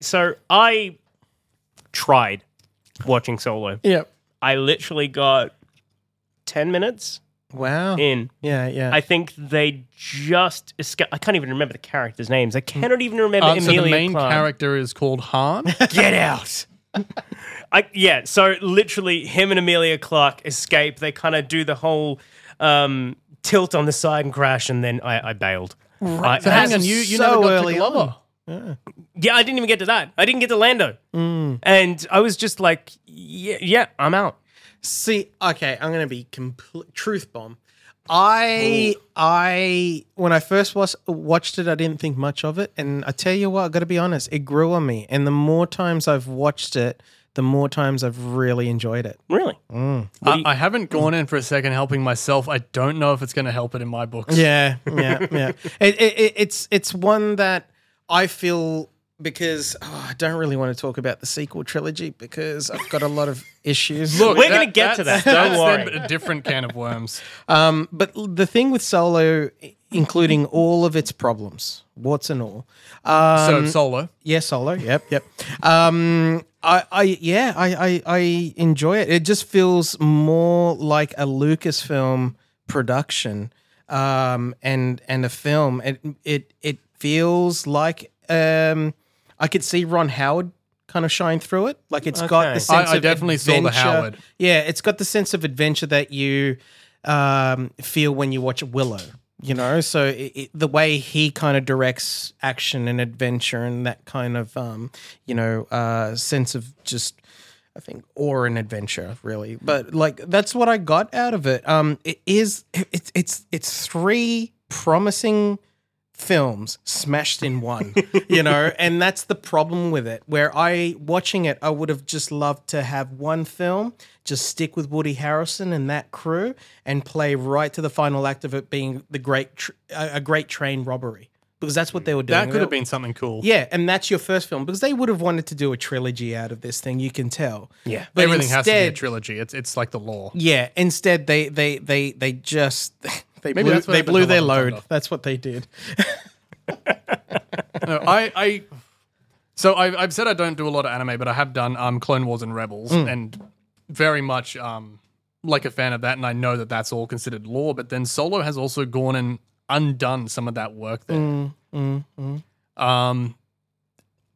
so I tried watching Solo. Yep. I literally got 10 minutes Wow. in. Yeah, yeah. I think they just esca- I can't even remember the characters' names. I cannot even remember Uh, so the main Clarke. character is called Han. Get out. I, yeah, so literally, him and Emilia Clarke escape. They kind of do the whole um, tilt on the side and crash, and then I, I bailed. I- So hang on, you you so never got early to Glover. Yeah, yeah, I didn't even get to that. I didn't get to Lando, and I was just like, yeah, yeah, I'm out. See, okay, I'm gonna be complete truth bomb. I I when I first was watched it, I didn't think much of it, and I tell you what, I got to be honest, it grew on me. And the more times I've watched it, the more times I've really enjoyed it. Really? Mm. I, I haven't gone in for a second helping myself. I don't know if it's going to help it in my books. Yeah, yeah, yeah. It, it, it, it's it's one that I feel because oh, I don't really want to talk about the sequel trilogy because I've got a lot of issues. Look, We're gonna get to that, don't worry. a different can of worms. Um, but the thing with Solo, including all of its problems, warts and all. Um, so Solo. yeah, Solo. Yep, yep. Um, I, I, yeah, I, I, I enjoy it. It just feels more like a Lucasfilm production, um, and and a film. It, it, it feels like um, I could see Ron Howard kind of shine through it. Like it's got Okay. the sense I- I of definitely saw the adventure. Howard. Yeah, it's got the sense of adventure that you um, feel when you watch Willow. You know, so it, it, the way he kind of directs action and adventure and that kind of, um, you know, uh, sense of just, I think, or an adventure, really. But like, that's what I got out of it. Um, it is, it's, it's, it's three promising films smashed in one, you know, and that's the problem with it. Where I watching it, I would have just loved to have one film, just stick with Woody Harrelson and that crew, and play right to the final act of it being the great, tr- a a great train robbery, because that's what they were doing. That could have been something cool. Yeah, and that's your first film because they would have wanted to do a trilogy out of this thing. You can tell. Yeah. but Everything has to be a trilogy. It's it's like the law. Yeah, instead they they they they just they Maybe blew, that's what they blew their load. Thunder. That's what they did. No, I, I so I, I've said I don't do a lot of anime, but I have done um, Clone Wars and Rebels, and very much um, like a fan of that. And I know that that's all considered lore. But then Solo has also gone and undone some of that work there. Mm, mm, mm. Um,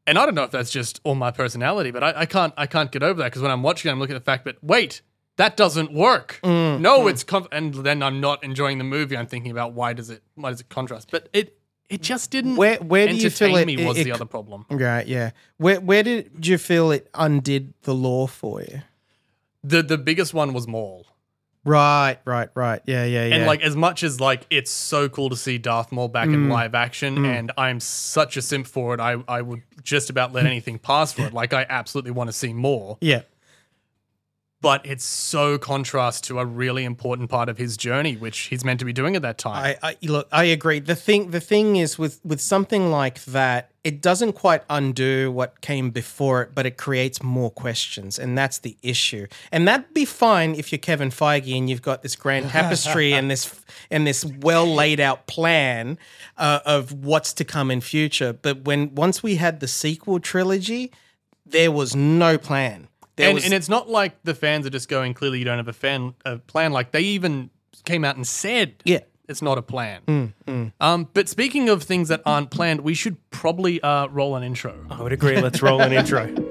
and I don't know if that's just all my personality, but I, I can't I can't get over that because when I'm watching, I'm looking at the fact that wait. That doesn't work. Mm, no, it's conf- and then I'm not enjoying the movie. I'm thinking about why does it why does it contrast? But it it just didn't. Where where do you feel it? was it- the other problem. Right, yeah. Where where did you feel it undid the law for you? The the biggest one was Maul. Right, right, right. Yeah, yeah, yeah. And like as much as like it's so cool to see Darth Maul back Mm. in live action and I'm such a simp for it, I I would just about let anything pass for it. Like I absolutely want to see more. yeah, But it's so contrast to a really important part of his journey, which he's meant to be doing at that time. I, I look. I agree. The thing, the thing is with with something like that, it doesn't quite undo what came before it, but it creates more questions, and that's the issue. And that'd be fine if you're Kevin Feige and you've got this grand tapestry and this and this well laid out plan uh, of what's to come in future. But when once we had the sequel trilogy, there was no plan. There and, was, and it's not like the fans are just going, clearly you don't have a fan a plan. Like they even came out and said yeah. it's not a plan. Um, but speaking of things that aren't planned, we should probably uh, roll an intro. I would agree. Let's roll an intro.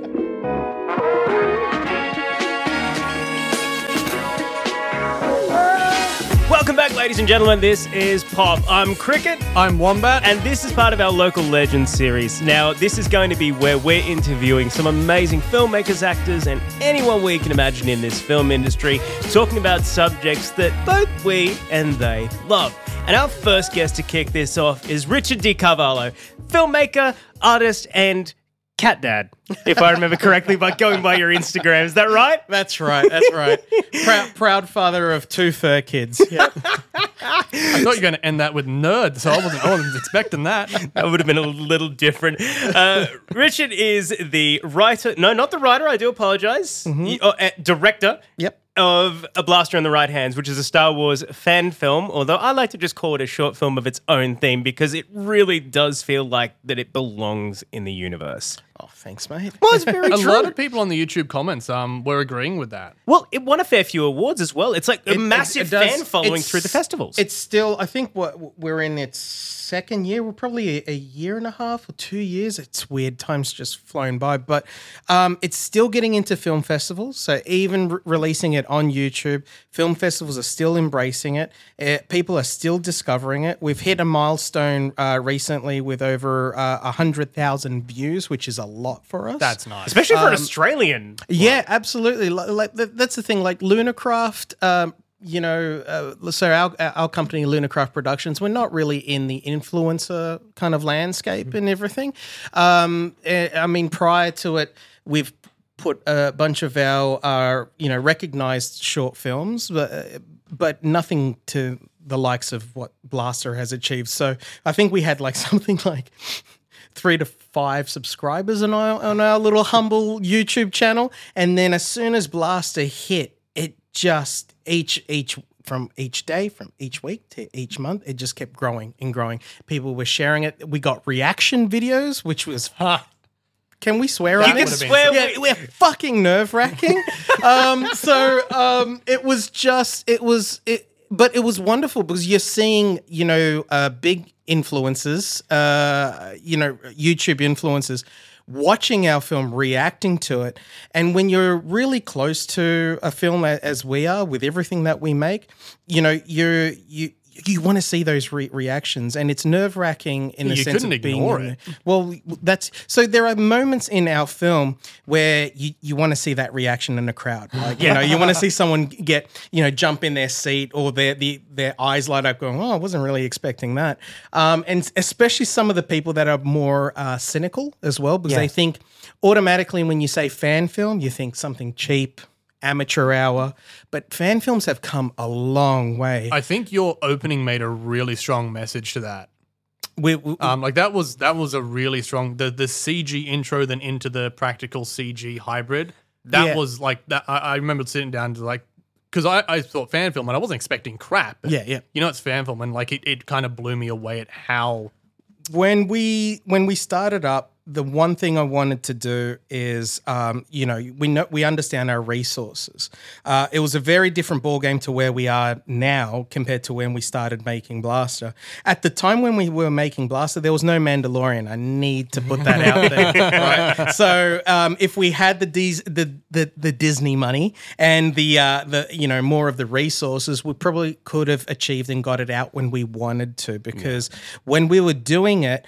ladies and gentlemen. This is Pop. I'm Cricket, I'm Wombat. and this is part of our local legends series. Now, this is going to be where we're interviewing some amazing filmmakers, actors, and anyone we can imagine in this film industry, talking about subjects that both we and they love. And our first guest to kick this off is Richard DiCarvalho, filmmaker, artist, and cat dad, if I remember correctly, by going by your Instagram. Is that right? That's right. That's right. proud, proud father of two fur kids. Yeah. I thought you were going to end that with nerd, so I wasn't, I wasn't expecting that. That would have been a little different. Uh, Richard is the writer. No, not the writer. I do apologize. Y- oh, uh, director. Yep. Of A Blaster in the Right Hands, which is a Star Wars fan film, although I like to just call it a short film of its own theme because it really does feel like that it belongs in the universe. Oh, thanks, mate. Well, it's very A true. lot of people on the YouTube comments um were agreeing with that. well, it won a fair few awards as well. It's like a It- it- massive it does- fan following through the festivals. It's still, I think, what we're in its second year. We're probably a, a year and a half or two years. It's weird. Time's just flown by, but um, it's still getting into film festivals. So even re- releasing it on YouTube, film festivals are still embracing it. Uh, people are still discovering it. We've hit a milestone uh, recently with over uh, a hundred thousand views, which is a lot for us. That's nice. Especially um, for an Australian. Yeah, absolutely. Li- Like th- that's the thing. Like Lunacraft, um, you know, uh, so our our company Lunacraft Productions, we're not really in the influencer kind of landscape and everything. Um, eh, I mean, prior to it, we've put a bunch of our, our you know recognized short films, but uh, but nothing to the likes of what Blaster has achieved. So I think we had like something like three to five subscribers on our on our little humble YouTube channel, and then as soon as Blaster hit, it just each each from each day, from each week to each month, it just kept growing and growing. People were sharing it. We got reaction videos, which was can we swear on swear. Yeah, we're fucking nerve wracking. um, so um, it was just, it was, it, but it was wonderful because you're seeing, you know, uh, big influences, uh, you know, YouTube influencers watching our film, reacting to it. And when you're really close to a film as we are with everything that we make, you know, you're, you, you want to see those re- reactions, and it's nerve wracking in the You sense couldn't of being. ignore in it. well, that's so. There are moments in our film where you, you want to see that reaction in the crowd. Like you know, you want to see someone get you know jump in their seat or their the their eyes light up, going, "Oh, I wasn't really expecting that." Um, and especially some of the people that are more uh, cynical as well, because they think automatically when you say fan film, you think something cheap, amateur hour. But fan films have come a long way. I think your opening made a really strong message to that. we, we- Um, like that was that was a really strong the the CG intro then into the practical CG hybrid. That Yeah. was like that. I, I remember sitting down to like because I, I thought fan film and I wasn't expecting crap. yeah, yeah. You know, it's fan film and like it, it kind of blew me away at how when we when we started up the one thing I wanted to do is, um, you know, we know we understand our resources. Uh, it was a very different ball game to where we are now compared to when we started making Blaster. At the time when we were making Blaster, there was no Mandalorian. I need to put that out there. right? So um, if we had the, Dis- the the the Disney money and the uh, the you know more of the resources, we probably could have achieved and got it out when we wanted to. Because when we were doing it,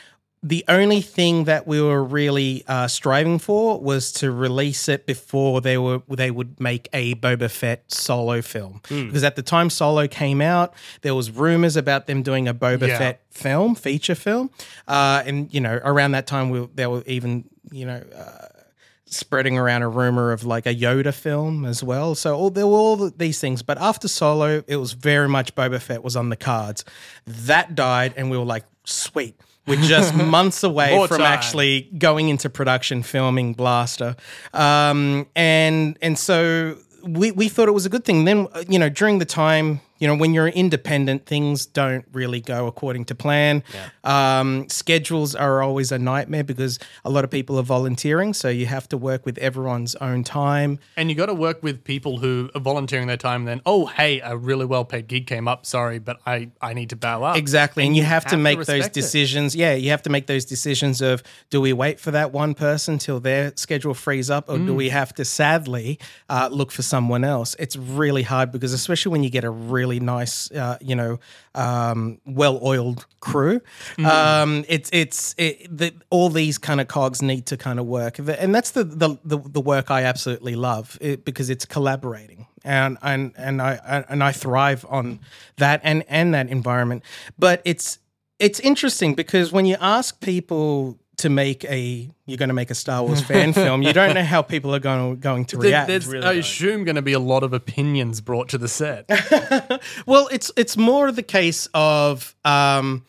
the only thing that we were really uh, striving for was to release it before they were they would make a Boba Fett solo film. Because at the time Solo came out, there was rumors about them doing a Boba Yeah. Fett film, feature film, uh, and you know around that time we, there were even you know. Uh, spreading around a rumor of like a Yoda film as well. So all, there were all these things. But after Solo, it was very much Boba Fett was on the cards. That died, and we were like, sweet. We're just months away More from time. actually going into production, filming Blaster, um, and and so we we thought it was a good thing. Then you know during the time. You know, when you're independent, things don't really go according to plan. Um, schedules are always a nightmare because a lot of people are volunteering, so you have to work with everyone's own time. and you got to work with people who are volunteering their time. Then oh hey, a really well paid gig came up. Sorry, but I I need to bow up. Exactly. And, you have, have to to make those respect it. decisions. Yeah, you have to make those decisions of do we wait for that one person till their schedule frees up or do Mm. we have to sadly uh, look for someone else? It's really hard because especially when you get a really nice, uh, you know, um, well-oiled crew, Mm. um, it's it's it, the, all these kind of cogs need to kind of work, and that's the the, the, the work I absolutely love it, because it's collaborating and and and I, I and I thrive on that and and that environment. But it's it's interesting because when you ask people to make a you're going to make a Star Wars fan film, you don't know how people are going going to react. there's, I assume, going to be a lot of opinions brought to the set. Well, it's it's more the case of um,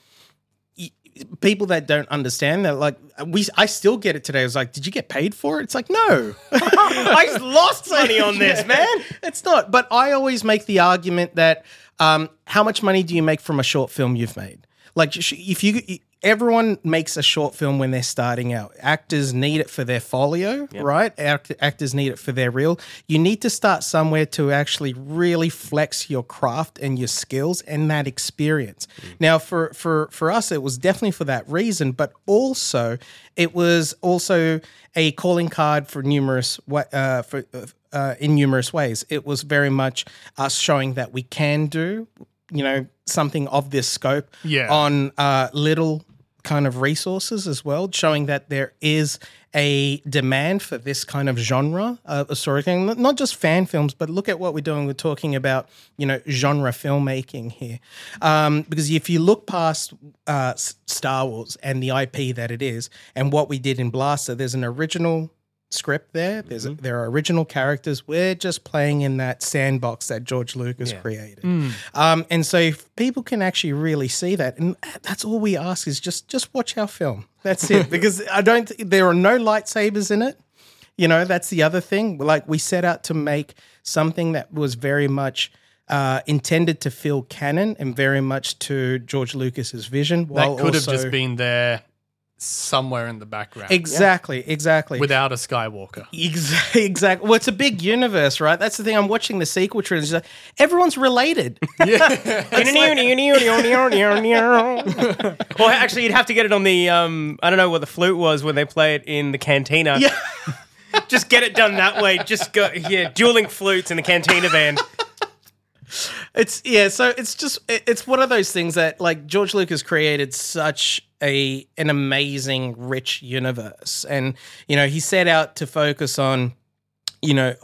people that don't understand that. Like we, I still get it today. I was like, "Did you get paid for it?" It's like, no. I lost money on this, man. It's not. But I always make the argument that um, how much money do you make from a short film you've made? Like if you everyone makes a short film when they're starting out. Actors need it for their folio, right? Act- actors need it for their reel. You need to start somewhere to actually really flex your craft and your skills and that experience. Now, for for for us, it was definitely for that reason, but also it was also a calling card for numerous uh, for. Uh, uh, in numerous ways, it was very much us showing that we can do, you know, something of this scope Yeah. on uh, little kind of resources as well, showing that there is a demand for this kind of genre uh, of storytelling, Not- not just fan films, but look at what we're doing. We're talking about, you know, genre filmmaking here. Um, because if you look past uh, Star Wars and the IP that it is, and what we did in Blaster, there's an original script there. There's a, there are original characters. We're just playing in that sandbox that George Lucas created. Um, and so if people can actually really see that, and that's all we ask is just just watch our film. That's it. because I don't. There are no lightsabers in it. You know, that's the other thing. Like we set out to make something that was very much. Uh, intended to fill canon and very much to George Lucas's vision. That could have just been there somewhere in the background exactly, exactly. without a Skywalker. Exactly. Exactly. Well, it's a big universe, right? That's the thing. I'm watching the sequel trilogy. Like, everyone's related. Yeah. Well, actually, you'd have to get it on the um, I don't know what the flute was when they play it in the cantina. Yeah. Just get it done that way. Just go, yeah, dueling flutes in the cantina band. It's yeah. So it's just it's one of those things that like George Lucas created such a an amazing, rich universe, and you know he set out to focus on, you know.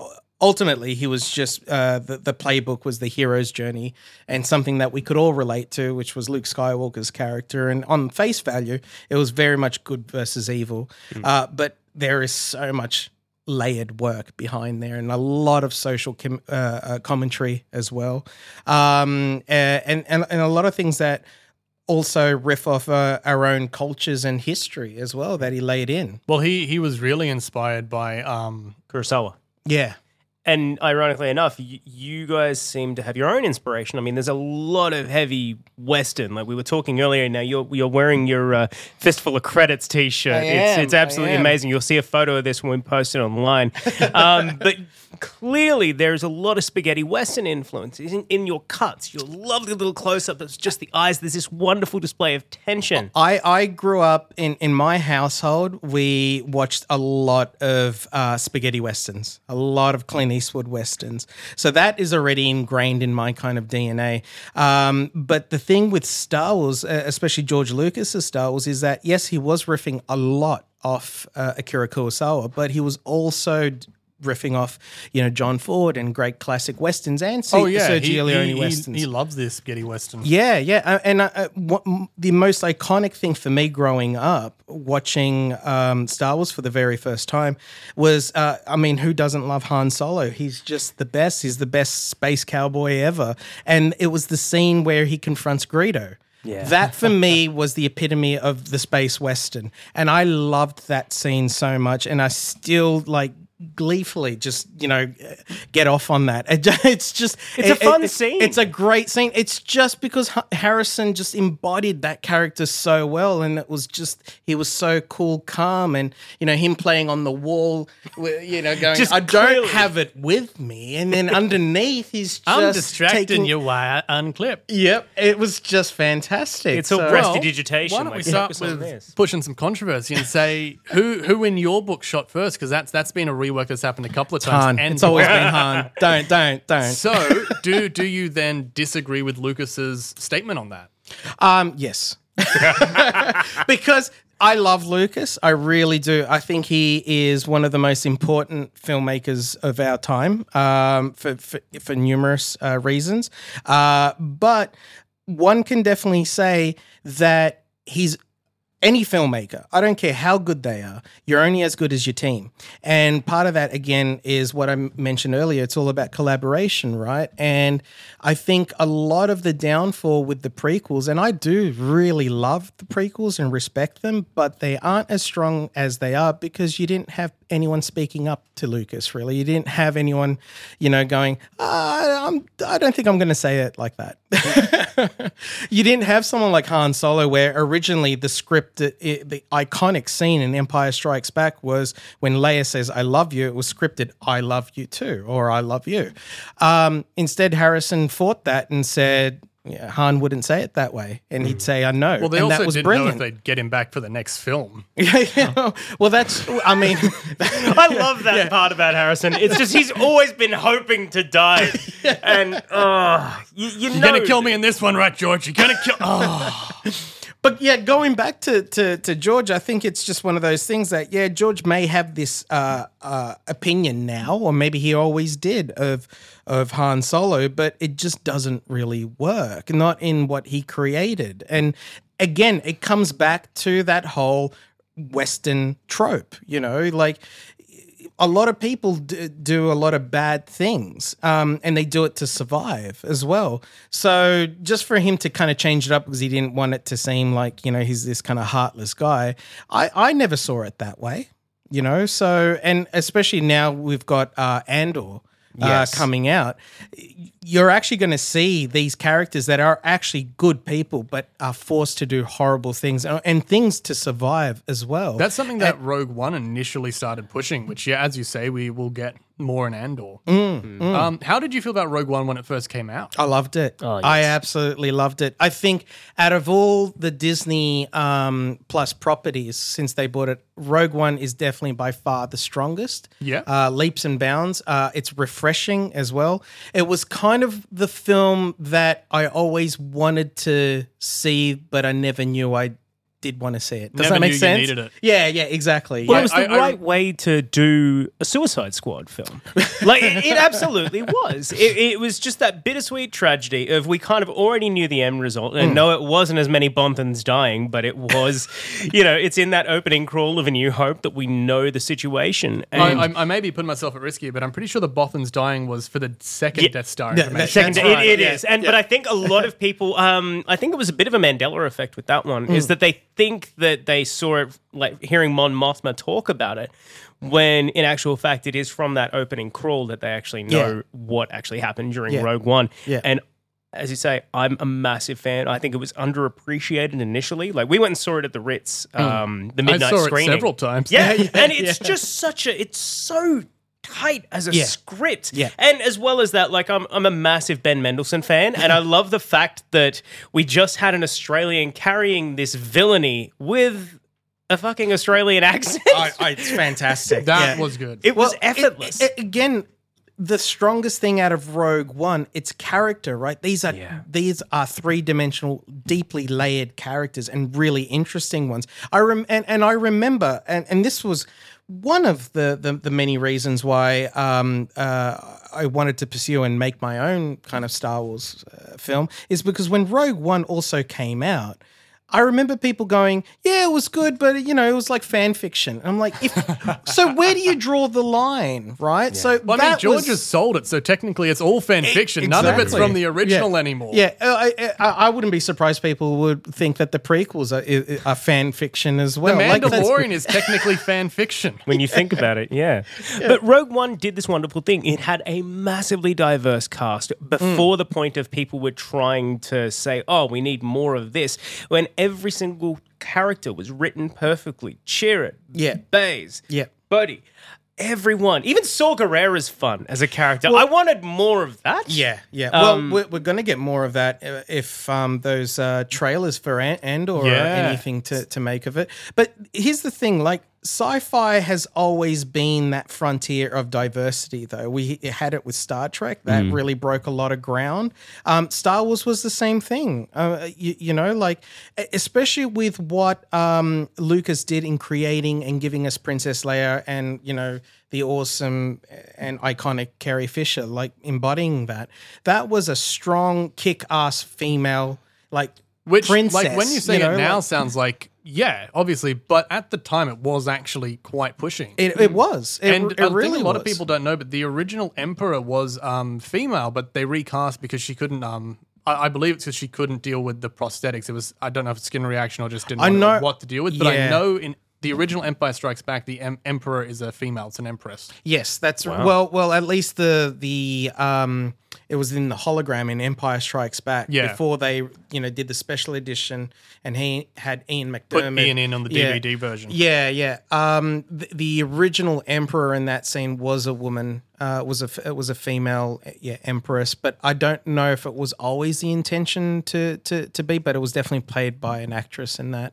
Ultimately, he was just uh, the the playbook was the hero's journey and something that we could all relate to, which was Luke Skywalker's character. And on face value, it was very much good versus evil. Uh, but there is so much layered work behind there and a lot of social com- uh, uh, commentary as well um, and, and and a lot of things that also riff off uh, our own cultures and history as well that he laid in Well, he he was really inspired by um Kurosawa. yeah And ironically enough, you, you guys seem to have your own inspiration. I mean, there's a lot of heavy Western. Like we were talking earlier. Now you're you're wearing your uh, fistful of credits T-shirt. I it's am, it's absolutely amazing. You'll see a photo of this when we post it online. um, but clearly, there's a lot of spaghetti Western influences in, in your cuts. Your lovely little close up. That's just the eyes. There's this wonderful display of tension. I, I grew up in, in my household. We watched a lot of uh, spaghetti westerns, a lot of Clint Eastwood westerns. So that is already ingrained in my kind of DNA. Um, but the thing with Star Wars, uh, especially George Lucas's Star Wars, is that yes, he was riffing a lot off uh, Akira Kurosawa, but he was also riffing off, you know, John Ford and great classic westerns and oh yeah Sergio he, Leone he, he, westerns. he loves this spaghetti western. Yeah, yeah, uh, and uh, uh, what, the most iconic thing for me growing up, watching um, Star Wars for the very first time, was uh, I mean, who doesn't love Han Solo? He's just the best. He's the best space cowboy ever, and it was the scene where he confronts Greedo. Yeah. That for me was the epitome of the space western, and I loved that scene so much, and I still like gleefully just you know get off on that. It's just It's a fun it- scene. It's a great scene. It's just because Harrison just embodied that character so well, and it was just he was so cool, calm, and you know him playing on the wall, wi- you know, going, Just "I don't have it with me," and then underneath he's just I'm distracting taking- you while I uh, unclip. Yep, it was just fantastic. It's all So- breast- Well, Why don't we start focus with this. pushing some controversy and say who who in your book shot first? Because that's that's been a rework that's happened a couple of times. Han. And It's always been Han. Don't, don't, don't. so do do you then disagree with Lucas's statement on that? Um, yes. because I love Lucas. I really do. I think he is one of the most important filmmakers of our time um, for, for, for numerous uh, reasons. Uh, but one can definitely say that he's any filmmaker, I don't care how good they are, you're only as good as your team. And part of that, again, is what I mentioned earlier. It's all about collaboration, right? And I think a lot of the downfall with the prequels, and I do really love the prequels and respect them, but they aren't as strong as they are because you didn't have anyone speaking up to Lucas. Really, you didn't have anyone, you know, going, ah, I'm, I don't think I'm going to say it like that. you didn't have someone like Han Solo, where originally the script, it, the iconic scene in Empire Strikes Back was when Leia says, "I love you." It was scripted, "I love you too," or "I love you." Um, instead, Harrison fought that and said. Yeah, Han wouldn't say it that way, and he'd say, "I know." Well, they and also that was didn't brilliant. know if they'd get him back for the next film. Yeah, yeah. Well, that's. I mean, I love that part about Harrison. It's just he's always been hoping to die, and uh, you, you know, You're gonna kill me in this one, right, George? You're gonna kill. Oh. but yeah, going back to, to to George, I think it's just one of those things that yeah, George may have this uh, uh, opinion now, or maybe he always did of of Han Solo, but it just doesn't really work. Not in what he created, and again, it comes back to that whole Western trope. You know, like a lot of people d- do a lot of bad things um, and they do it to survive as well. So just for him to kind of change it up because he didn't want it to seem like, you know, he's this kind of heartless guy, I, I never saw it that way, you know? So, and especially now we've got uh, Andor. Uh, coming out, you're actually going to see these characters that are actually good people, but are forced to do horrible things and, and things to survive as well. That's something that Rogue One initially started pushing, which, yeah, as you say, we will get more in Andor. Mm, Um, how did you feel about Rogue One when it first came out? I loved it. Oh, I absolutely loved it. I think out of all the Disney um, Plus properties since they bought it, Rogue One is definitely by far the strongest. Yeah. Uh, leaps and bounds. Uh, it's refreshing as well. It was kind of the film that I always wanted to see, but I never knew I did want to see it. Does Never that make knew you sense? needed it. Yeah, yeah, exactly. Well, yeah. it was the I- I- right way to do a Suicide Squad film. Like it, it absolutely was. It, it was just that bittersweet tragedy of we kind of already knew the end result, and no, it wasn't as many Bothans dying, but it was, you know, it's in that opening crawl of A New Hope that we know the situation. And I, I, I may be putting myself at risk here, but I'm pretty sure the Bothans dying was for the second Yeah. Death Star Yeah, information. Second, That's it- right, it yeah, is, and but I think a lot of people, um, I think it was a bit of a Mandela effect with that one, is that they think that they saw it, like hearing Mon Mothma talk about it, when in actual fact it is from that opening crawl that they actually know Yeah. what actually happened during Yeah. Rogue One, Yeah. and. As you say, I'm a massive fan. I think it was underappreciated initially. Like we went and saw it at the Ritz, um, the I midnight saw it screening. several times. Yeah, yeah, and it's yeah. just such a it's so tight as a Yeah. script. Yeah. And as well as that, like I'm I'm a massive Ben Mendelsohn fan, and I love the fact that we just had an Australian carrying this villainy with a fucking Australian accent. I, I, it's fantastic. That Yeah. was good. it was it- effortless. it- again, the strongest thing out of Rogue One, it's character, right? These are Yeah. these are three dimensional, deeply layered characters and really interesting ones. I rem- and, and I remember, and, and this was one of the, the the many reasons why um, uh, I wanted to pursue and make my own kind of Star Wars uh, film is because when Rogue One also came out. I remember people going, "Yeah, it was good, but you know, it was like fan fiction." And I'm like, if, "So where do you draw the line, right?" So Well, I mean, George was- has sold it, so technically it's all fan fiction. None of it's from the original Yeah. anymore. Yeah, uh, I, I, I wouldn't be surprised people would think that the prequels are, are fan fiction as The well. Like, that's- Mandalorian is technically fan fiction. when you think about it, yeah. But Rogue One did this wonderful thing. It had a massively diverse cast before the point of people were trying to say, oh, we need more of this, when every single character was written perfectly. Chirrut, Yeah. Baze, Yeah. Buddy. Everyone, even Saw Gerrera's fun as a character. I wanted more of that. Yeah, yeah. Um, well, we're, we're going to get more of that uh, if um, those uh, trailers for An- Andor or anything to, to make of it. But here's the thing like, sci-fi has always been that frontier of diversity though. We had it with star trek. That really broke a lot of ground. Um, star wars was the same thing. Uh, you, you know like especially with what um, lucas did in creating and giving us princess leia and you know the awesome and iconic carrie fisher like embodying that. That was a strong kick-ass female like Which, princess like, when you say know, it now, like- sounds like, yeah, obviously, but at the time it was actually quite pushing. It, it was. It, and it I really think a lot of people don't know, but the original emperor was um, female, but they recast because she couldn't. Um, I, I believe it's because she couldn't deal with the prosthetics. It was I don't know if it's skin reaction or just didn't I know know- what to deal with. But I know in the original Empire Strikes Back, the em- Emperor is a female. It's an Empress. Yes, that's well. Well, at least the the um, it was in the hologram in Empire Strikes Back. Yeah. Before they you know did the special edition, and he had Ian Put McDiarmid. Ian in on the Yeah. DVD version. Yeah, yeah. Um, the, the original emperor in that scene was a woman. Uh, was a it was a female, yeah, empress. But I don't know if it was always the intention to to to be. But it was definitely played by an actress in that.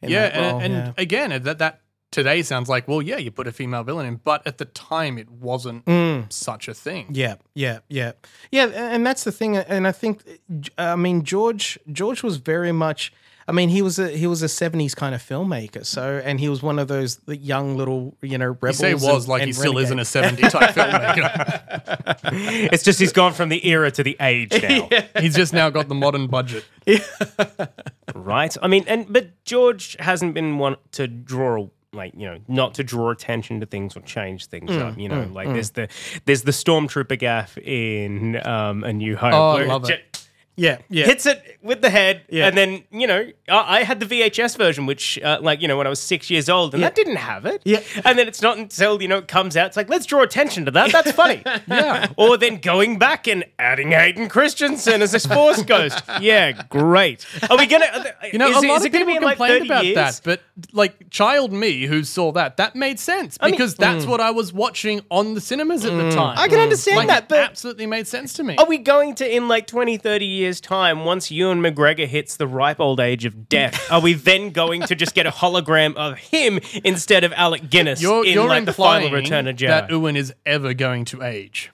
In Yeah, that role, and, and yeah. again, that that today sounds like, well, yeah, you put a female villain in, but at the time, it wasn't such a thing. Mm. Yeah, yeah, yeah, yeah, and that's the thing. And I think, I mean, George George was very much. I mean, he was a he was a seventies kind of filmmaker. So, and he was one of those young little you know You rebels. say was and- like he and still isn't a renegades. 70 type filmmaker. It's just he's gone from the era to the age now. He's just now got the modern budget. right? I mean, and but George hasn't been one to draw like you know not to draw attention to things or change things Mm, up. You know, like there's the there's the stormtrooper gaff in um, A New Hope. Oh, I love it. Yeah, yeah. Hits it with the head, Yeah. and then you know I, I had the VHS version, which uh, like you know when I was six years old, and that didn't have it. Yeah. and then it's not until you know it comes out, it's like let's draw attention to that. That's funny. yeah, or then going back and adding Hayden Christensen as a Force Ghost. Yeah, great. Are we gonna? Uh, you know, a lot of people complained about that, but like child me who saw that, that made sense mean- because that's mm. what I was watching on the cinemas at the mm. time. I can mm. understand like, that, it but absolutely made sense to me. Are we going to, in like 20, 30 years' time, once Ewan McGregor hits the ripe old age of death, are we then going to just get a hologram of him instead of Alec Guinness You're, in you're like the final Return of Jedi? that Ewan is ever going to age.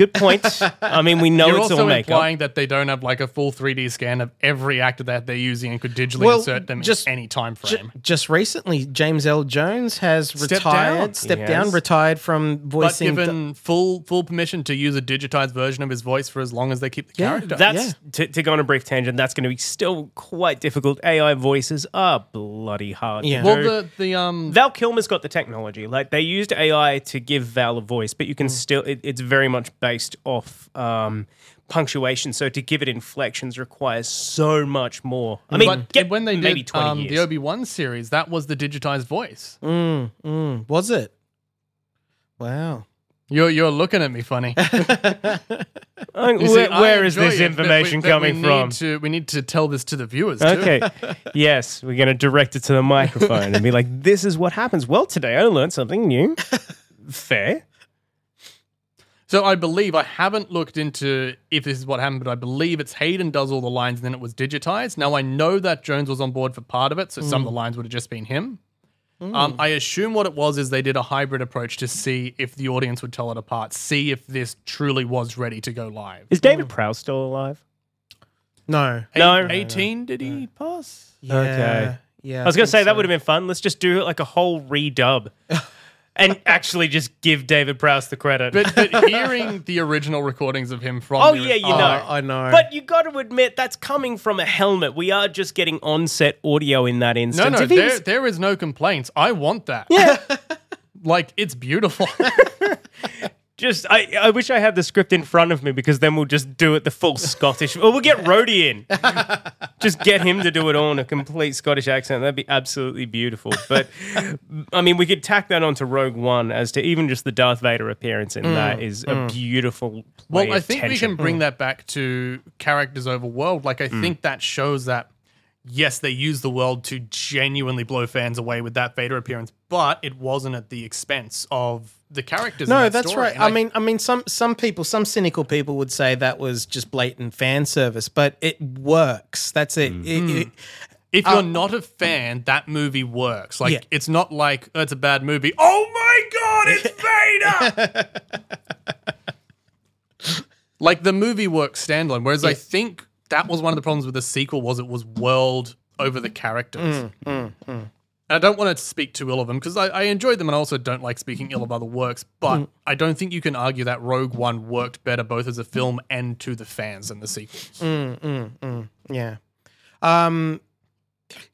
Good point. I mean, we know You're it's also all makeup. implying that they don't have like a full 3D scan of every actor that they're using and could digitally Well, insert them just- in any time frame. Just recently, James Earl Jones has Stepped retired, down. stepped He down, has. retired from but voicing. given full full permission to use a digitized version of his voice for as long as they keep the Yeah, character. That's Yeah. to, to go on a brief tangent. That's going to be still quite difficult. AI voices are bloody hard. Yeah. Well, do. the the um Val Kilmer's got the technology. Like they used AI to give Val a voice, but you Mm. can still. It, it's very much based off um, punctuation. So to give it inflections requires so much more. I mean, but get when they maybe did twenty um, years. the Obi Wan series, that was the digitized voice. Mm, mm, was it? Wow. You're you're looking at me funny. You see, where is enjoy this it, but we- information but we coming need from? To, we need to tell this to the viewers. Too. Okay. yes, we're going to direct it to the microphone and be like, this is what happens. Well, today I learned something new. Fair. So I believe I haven't looked into if this is what happened, but I believe it's Hayden does all the lines and then it was digitized. Now I know that Jones was on board for part of it, so some of the mm. lines would have just been him. Mm. Um, I assume what it was is they did a hybrid approach to see if the audience would tell it apart, see if this truly was ready to go live. Is David mm. Prowse still alive? No. No. 18 did he pass? Yeah, Okay. Yeah. I was going to say that would have been fun. Let's just do like a whole redub and actually just give David Prowse the credit. But, but hearing the original recordings of him from oh, the, yeah, you Oh, know. I know. But you got to admit, that's coming from a helmet. We are just getting on-set audio in that No, instance. no, If he there, there is no complaints. I want that. Yeah. Like, it's beautiful. Just, I, I wish I had the script in front of me because then we'll just do it the full Scottish. Or we'll get Rhodey in. just get him to do it all in a complete Scottish accent. That'd be absolutely beautiful. But I mean, we could tack that onto Rogue One as to even just the Darth Vader appearance in that mm. is a mm. beautiful. Play Well, I of think we tension. can bring mm. that back to characters over world. Like, I Mm. think that shows that, yes, they use the world to genuinely blow fans away with that Vader appearance, but it wasn't at the expense of the characters. in No, that that's story. right. And I mean, I mean, some some people, some cynical people would say that was just blatant fan service, but it works. That's it. Mm. It- it- if you're not a fan, that movie works. Like, Yeah. it's not like oh, it's a bad movie. Oh my god, it's Vader! like the movie works standalone. Whereas I think that was one of the problems with the sequel was it was world over the characters. Mm, And I don't want to speak too ill of them because I, I enjoyed them and I also don't like speaking ill of other works. But Mm. I don't think you can argue that Rogue One worked better both as a film and to the fans than the sequels. Mm. yeah. Um,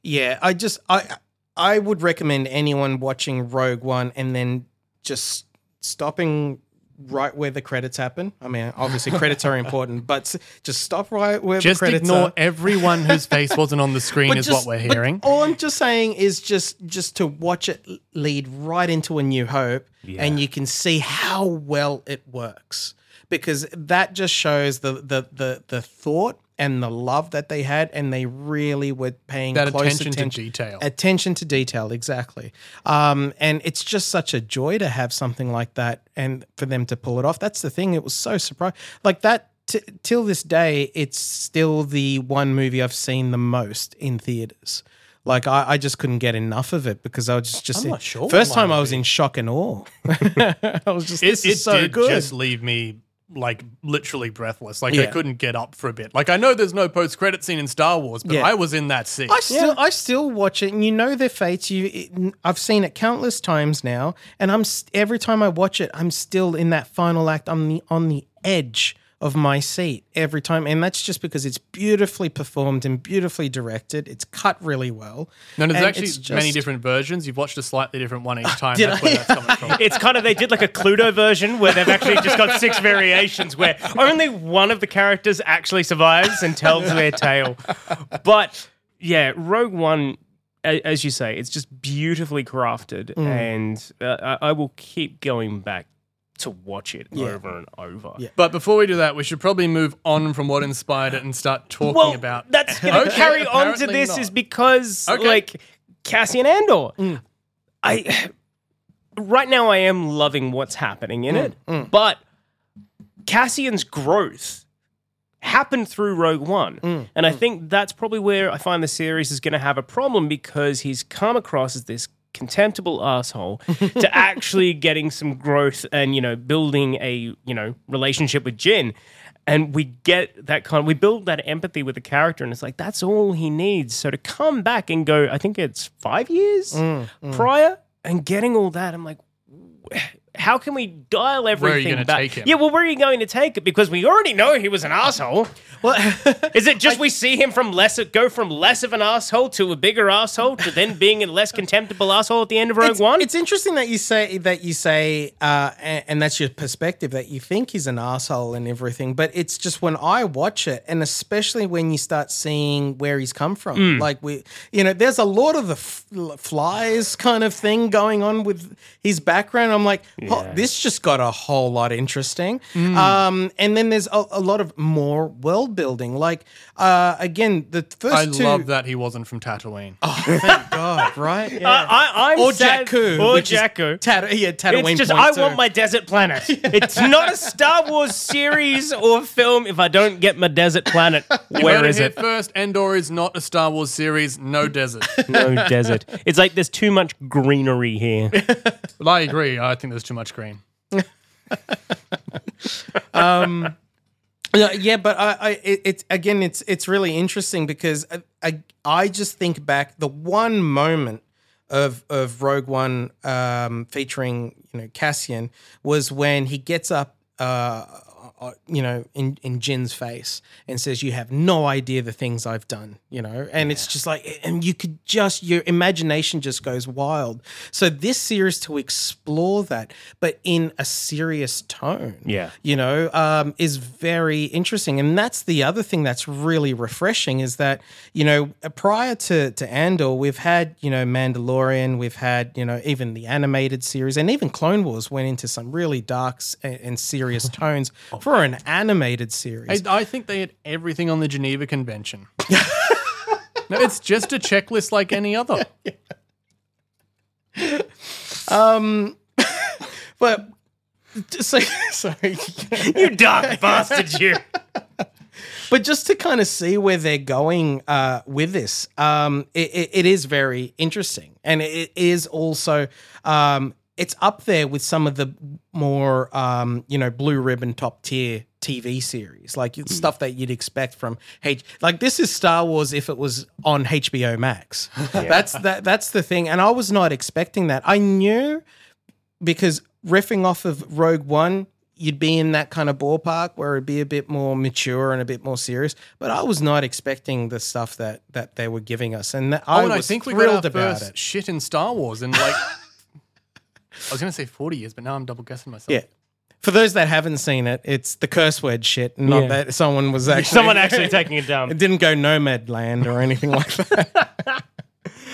yeah. I just I I would recommend anyone watching Rogue One and then just stopping right where the credits happen. I mean, obviously credits are important, but just stop right where Just the credits ignore are. everyone whose face wasn't on the screen But is just- what we're but hearing. all I'm just saying is just just to watch it lead right into a new hope, and you can see how well it works because that just shows the the the the thought and the love that they had, and they really were paying That close attention attention to detail. Attention to detail, exactly. Um, and it's just such a joy to have something like that, and for them to pull it off. That's the thing. It was so surprising. Like that. T- till this day, it's still the one movie I've seen the most in theaters. Like I, I just couldn't get enough of it because I was just just not sure first time I was be. in shock and awe. I was just it this it is so did good. just leave me like literally breathless. Like I Yeah. couldn't get up for a bit. Like I know there's no post credit scene in Star Wars, but Yeah. I was in that scene. I still, I still watch it, and you know their fates. You, it, I've seen it countless times now, and I'm s- every time I watch it, I'm still in that final act. I'm the on the edge of my seat every time, and that's just because it's beautifully performed and beautifully directed. It's cut really well. no, there's and actually it's many different versions. You've watched a slightly different one each time. Did That's I? where that's coming from. It's kind of they did like a Cluedo version where they've actually just got six variations where only one of the characters actually survives and tells their tale. But yeah, Rogue One, as you say, it's just beautifully crafted, Mm. and uh, I I will keep going back to watch it Yeah. over and over. Yeah. But before we do that, we should probably move on from what inspired it and start talking Well, about. that's going to Okay, carry on to this not. is because Okay. like Cassian Andor. Mm. I right now I am loving what's happening in Mm, it, but Cassian's growth happened through Rogue One. Mm, and I think that's probably where I find the series is going to have a problem because he's come across as this contemptible asshole to actually getting some growth and you know building a you know relationship with Jyn. And we get that kind we build that empathy with the character and it's like that's all he needs. So to come back and go I think it's 5 years Mm, prior and getting all that I'm like how can we dial Where are you everything gonna back? take him? Yeah, well, where are you going to take it? Because we already know he was an asshole. Well, Is it just we see him from less go from less of an asshole to a bigger asshole to then being a less contemptible asshole at the end of Rogue it's, One? It's interesting that you say that you say, uh, and, and that's your perspective that you think he's an asshole and everything. But it's just when I watch it, and especially when you start seeing where he's come from, Mm. like we, you know, there's a lot of the f- flies kind of thing going on with his background. I'm like, oh, Yeah. this just got a whole lot interesting. Mm. Um, and then there's a, a lot of more world building. Like uh, again, the first I two. love that he wasn't from Tatooine. Oh, thank God, right? Yeah. I, I, I'm or sad- Jakku, or which is Jakku. Tat- yeah, Tatooine. It's just point I two. want my desert planet. It's not a Star Wars series or film if I don't get my desert planet. You Where heard is it it? first? Endor is not a Star Wars series. No desert. No desert. It's like there's too much greenery here. but I agree. I think there's too much green. um yeah, but i i it, it's again it's it's really interesting because I, I i just think back the one moment of of rogue one um featuring you know cassian was when he gets up uh, you know, in in Jyn's face and says, "You have no idea the things I've done," you know, and it's just like, and you could just your imagination just goes wild. So this series to explore that, but in a serious tone, Yeah. you know, um, is very interesting. And that's the other thing that's really refreshing is that, you know, prior to, to Andor, we've had, you know, Mandalorian, we've had, you know, even the animated series and even Clone Wars went into some really dark and, and serious tones for an animated series. I, I think they had everything on the Geneva Convention. no, it's just a checklist like any other. um, but so, sorry. you dark bastard, you. but just to kind of see where they're going uh, with this, um, it, it, it is very interesting, and it is also um, it's up there with some of the more um, you know blue ribbon top tier TV series, like it's stuff that you'd expect from H. Like this is Star Wars if it was on HBO Max. That's that. That's the thing, and I was not expecting that. I knew because riffing off of Rogue One, you'd be in that kind of ballpark where it'd be a bit more mature and a bit more serious. But I was not expecting the stuff that that they were giving us, and that I oh, and was I think we got thrilled our about first it. shit in Star Wars and like. I was going to say 40 years, but now I'm double guessing myself. Yeah. For those that haven't seen it, it's the curse word shit, not Yeah. that someone was actually Someone actually taking it down. It didn't go nomad land or anything like that.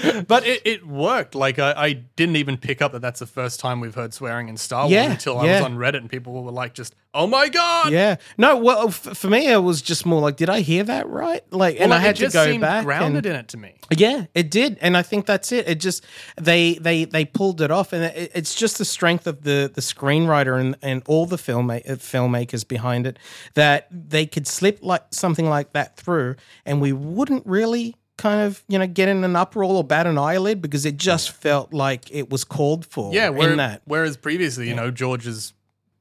But it, it worked. Like I, I didn't even pick up that that's the first time we've heard swearing in Star Wars Yeah, until I yeah. was on Reddit and people were like, just oh my god. yeah. No, well, f- for me, it was just more like, did I hear that right? Like, and Well, I had to go back. grounded and, in it to me. Yeah, it did, and I think that's it. It just they they they pulled it off, and it, it's just the strength of the the screenwriter and and all the film uh, filmmakers behind it that they could slip like something like that through, and we wouldn't really kind of you know get in an uproar or bat an eyelid because it just felt like it was called for. Yeah, where, in that. whereas previously, you know, George's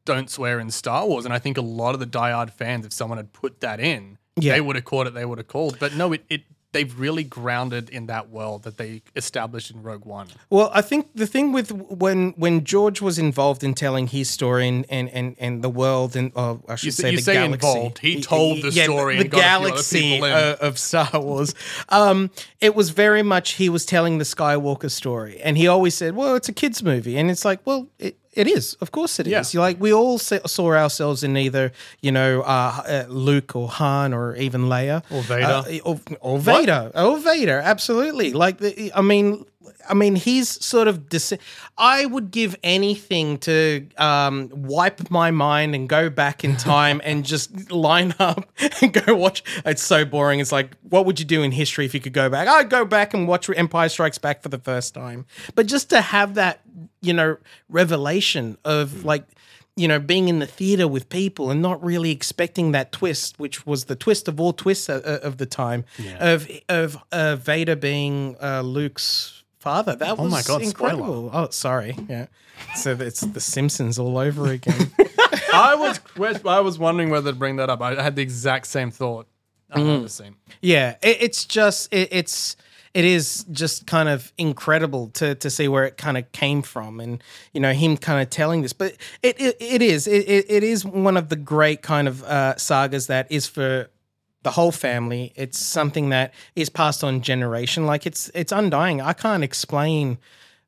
don't swear in Star Wars, and I think a lot of the diehard fans, if someone had put that in, Yeah. they would have caught it. They would have called. But no, it, it they've really grounded in that world that they established in Rogue One. Well, I think the thing with when when George was involved in telling his story and and and, and the world and uh, I should You say say- you the say galaxy. involved. He told the Yeah, story the and got a few other galaxy uh, of Star Wars. Um, it was very much he was telling the Skywalker story, and he always said, "Well, it's a kids movie," and it's like, well, it. It is, of course, it is. Yeah. Like we all saw ourselves in either, you know, uh, uh, Luke or Han or even Leia Or Vader. Uh, or, or Vader, or Vader. Absolutely. Like the, I mean, I mean, he's sort of. Dis- I would give anything to um, wipe my mind and go back in time and just line up and go watch. It's so boring. It's like, what would you do in history if you could go back? I'd go back and watch Empire Strikes Back for the first time. But just to have that, you know, revelation of like you know, being in the theater with people and not really expecting that twist, which was the twist of all twists of, the time, of of uh, Vader being uh, Luke's father. That was my God, spoiler. incredible. Oh, sorry, yeah. So it's the Simpsons all over again. I was I was wondering whether to bring that up. I had the exact same thought. Mm. the same. yeah, it, it's just it, it's it is just kind of incredible to to see where it kind of came from, and you know him kind of telling this. But it it, it is it, it, it is one of the great kind of uh, sagas that is for the whole family. It's something that is passed on generation. Like it's it's undying. I can't explain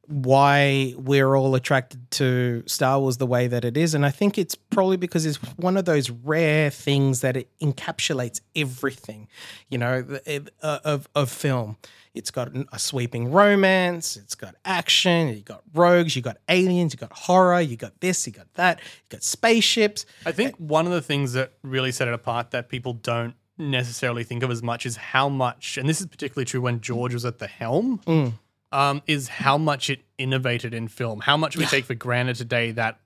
why we're all attracted to Star Wars the way that it is. And I think it's probably because it's one of those rare things that it encapsulates everything, you know, uh, of, of film. It's got a sweeping romance, it's got action, you got rogues, you got aliens, you got horror, you got this, you got that, you got spaceships. I think one of the things that really set it apart that people don't necessarily think of as much is how much, and this is particularly true when George was at the helm, Mm. um, is how much it innovated in film. How much we take for granted today that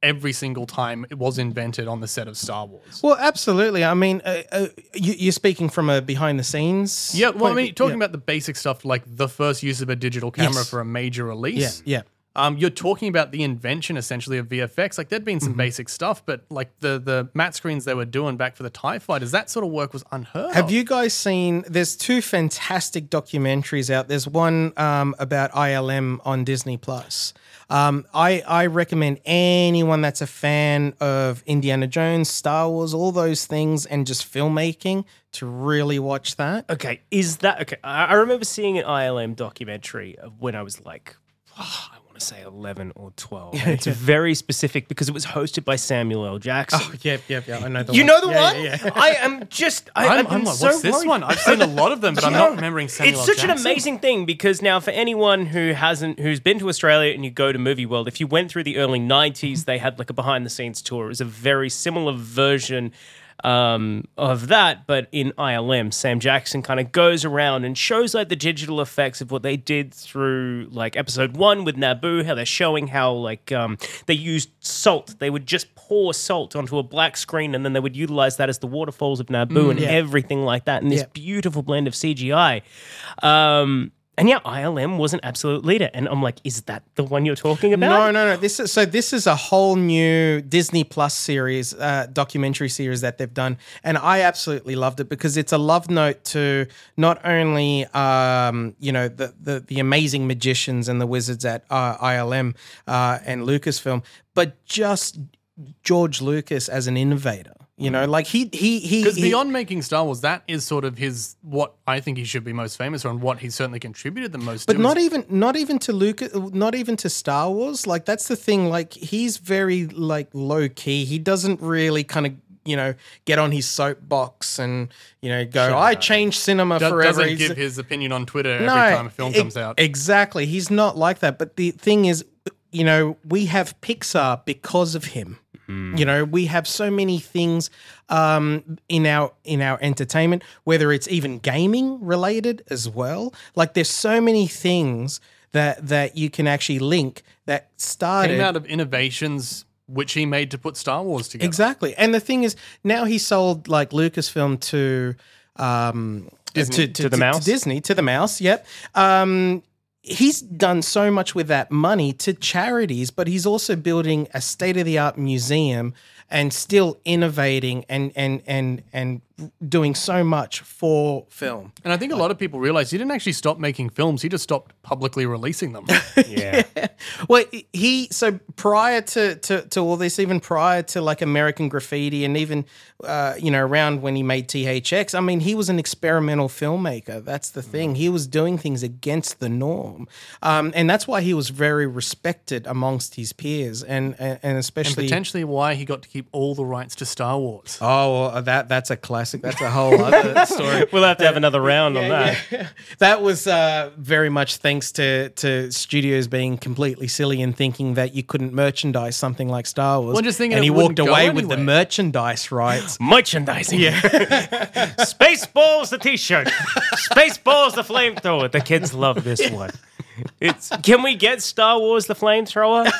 every single time it was invented on the set of Star Wars. Well, absolutely. I mean, uh, uh, you, you're speaking from a behind the scenes. Yeah, well, I mean, talking yeah. about the basic stuff like the first use of a digital camera Yes. for a major Yeah, release. yeah. Um, you're talking about the invention essentially of VFX. Like there'd been some Mm-hmm. basic stuff, but like the the matte screens they were doing back for the Tie Fighters, that sort of work was unheard Have of. you guys seen? There's two fantastic documentaries out. There's one um, about ILM on Disney Plus. Um, I I recommend anyone that's a fan of Indiana Jones, Star Wars, all those things, and just filmmaking to really watch that. Okay, is that okay? I, I remember seeing an ILM documentary of when I was like, I want to say eleven or twelve. And it's very specific because it was hosted by Samuel L. Jackson. Oh, yeah, yeah, yeah. I know the one. you one. know the Yeah, one? yeah, yeah. I am just. I, I'm, I'm, I'm like, so what's this worried. one? I've seen a lot of them, but I'm not remembering Samuel Jackson. It's L. such an amazing thing because now, for anyone who hasn't, who's been to Australia and you go to Movie World, if you went through the early '90s, they had like a behind-the-scenes tour. It was a very similar version um, of that, but in ILM, Sam Jackson kind of goes around and shows like the digital effects of what they did through like episode one with Naboo, how they're showing how like um, they used salt. They would just pour salt onto a black screen and then they would utilize that as the waterfalls of Naboo and yeah. everything like that And this Yeah. beautiful blend of CGI. Um, and yeah, ILM was an absolute leader. And I'm like, is that the one you're talking about? No, no, no. This is so. This is a whole new Disney Plus series, uh, documentary series that they've done, and I absolutely loved it because it's a love note to not only um, you know the, the the amazing magicians and the wizards at uh, ILM uh, and Lucasfilm, but just George Lucas as an innovator. You know, mm. like he he he Because beyond making Star Wars, that is sort of his what I think he should be most famous for, and what he certainly contributed the most. To But to not is- even not even to Lucas, not even to Star Wars. Like that's the thing. Like he's very like low key. He doesn't really kind of you know get on his soapbox and you know go. I changed cinema do- forever. doesn't He's- give his opinion on Twitter every time a film e- comes out. Exactly. He's not like that. But the thing is, you know, we have Pixar because of him. You know, we have so many things um, in our in our entertainment, whether it's even gaming related as well. Like there's so many things that that you can actually link that started Came out of innovations which he made to put Star Wars together. Exactly. And the thing is, now he sold like Lucasfilm to um Disney- to the mouse? Disney to the mouse. Yep. Um, he's done so much with that money to charities, but he's also building a state of the art museum and still innovating and and and and doing so much for film. And I think a lot of people realize he didn't actually stop making films; he just stopped publicly releasing them. Yeah. Well, he so prior to, to to all this, even prior to like American Graffiti, and even uh, you know around when he made THX, I mean, he was an experimental filmmaker. That's the thing. He was doing things against the norm, um, and that's why he was very respected amongst his peers, and and, and and especially. potentially why he got to keep all the rights to Star Wars. Oh, well, that that's a classic. That's a whole other story. We'll have to have another round on that. that was uh, very much thanks to to studios being completely silly and thinking that you couldn't merchandise something like Star Wars. Well, just thinking and he walked wouldn't away with the merchandise rights. Merchandising. Yeah. Spaceballs the t-shirt. Spaceballs the flamethrower. The kids love this one. It's can we get Star Wars the flamethrower?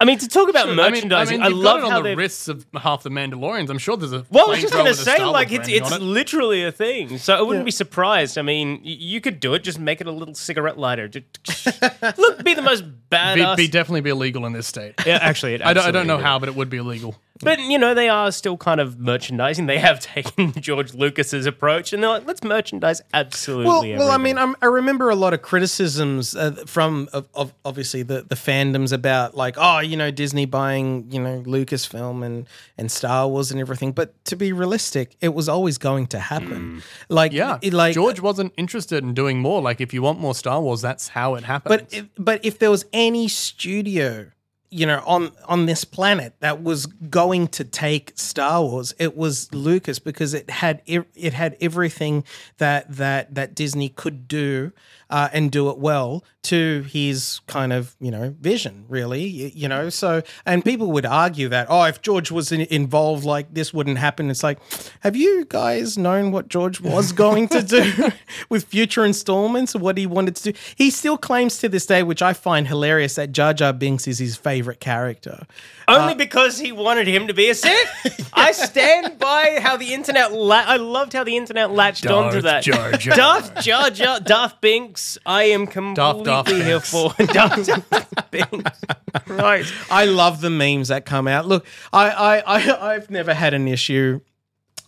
I mean, to talk about I mean, I, merchandising, mean, I, you've love got it how on the wrists of half the Mandalorians. I'm sure there's a. Well, I was just gonna say, like, it's it's it. literally a thing. So I wouldn't be surprised. I mean, you could do it. Just make it a little cigarette lighter. Look, be the most be, badass. be definitely be illegal in this state. yeah, actually, it I don't, I don't know absolutely how, but it would be illegal. But you know, they are still kind of merchandising. They have taken George Lucas's approach, and they're like, let's merchandise absolutely. Well, well, I mean, I'm, I remember a lot of criticisms uh, from, of, of obviously the, the fandoms about like, oh, you know, Disney buying, you know, Lucasfilm and and Star Wars and everything. But to be realistic, it was always going to happen. Like, Yeah, it- like George wasn't interested in doing more. Like, if you want more Star Wars, that's how it happens. But if, but if there was any studio, you know, on on this planet that was going to take Star Wars, it was Lucas because it had it had everything that that that Disney could do uh, and do it well to his kind of you know vision, really. You, you know, so and people would argue that oh, if George was in, involved, like this wouldn't happen. It's like, have you guys known what George was going to do with future installments? What he wanted to do? He still claims to this day, which I find hilarious, that Jar Jar Binks is his favorite character. only because he wanted him to be a Sith. I stand by how the internet. La- I loved how the internet latched onto that. Jar Jar. Darth Jar Jar, Darth Binks. I am completely Darth here for Darth Darth Binks. Right. I love the memes that come out. Look, I, I, I I've never had an issue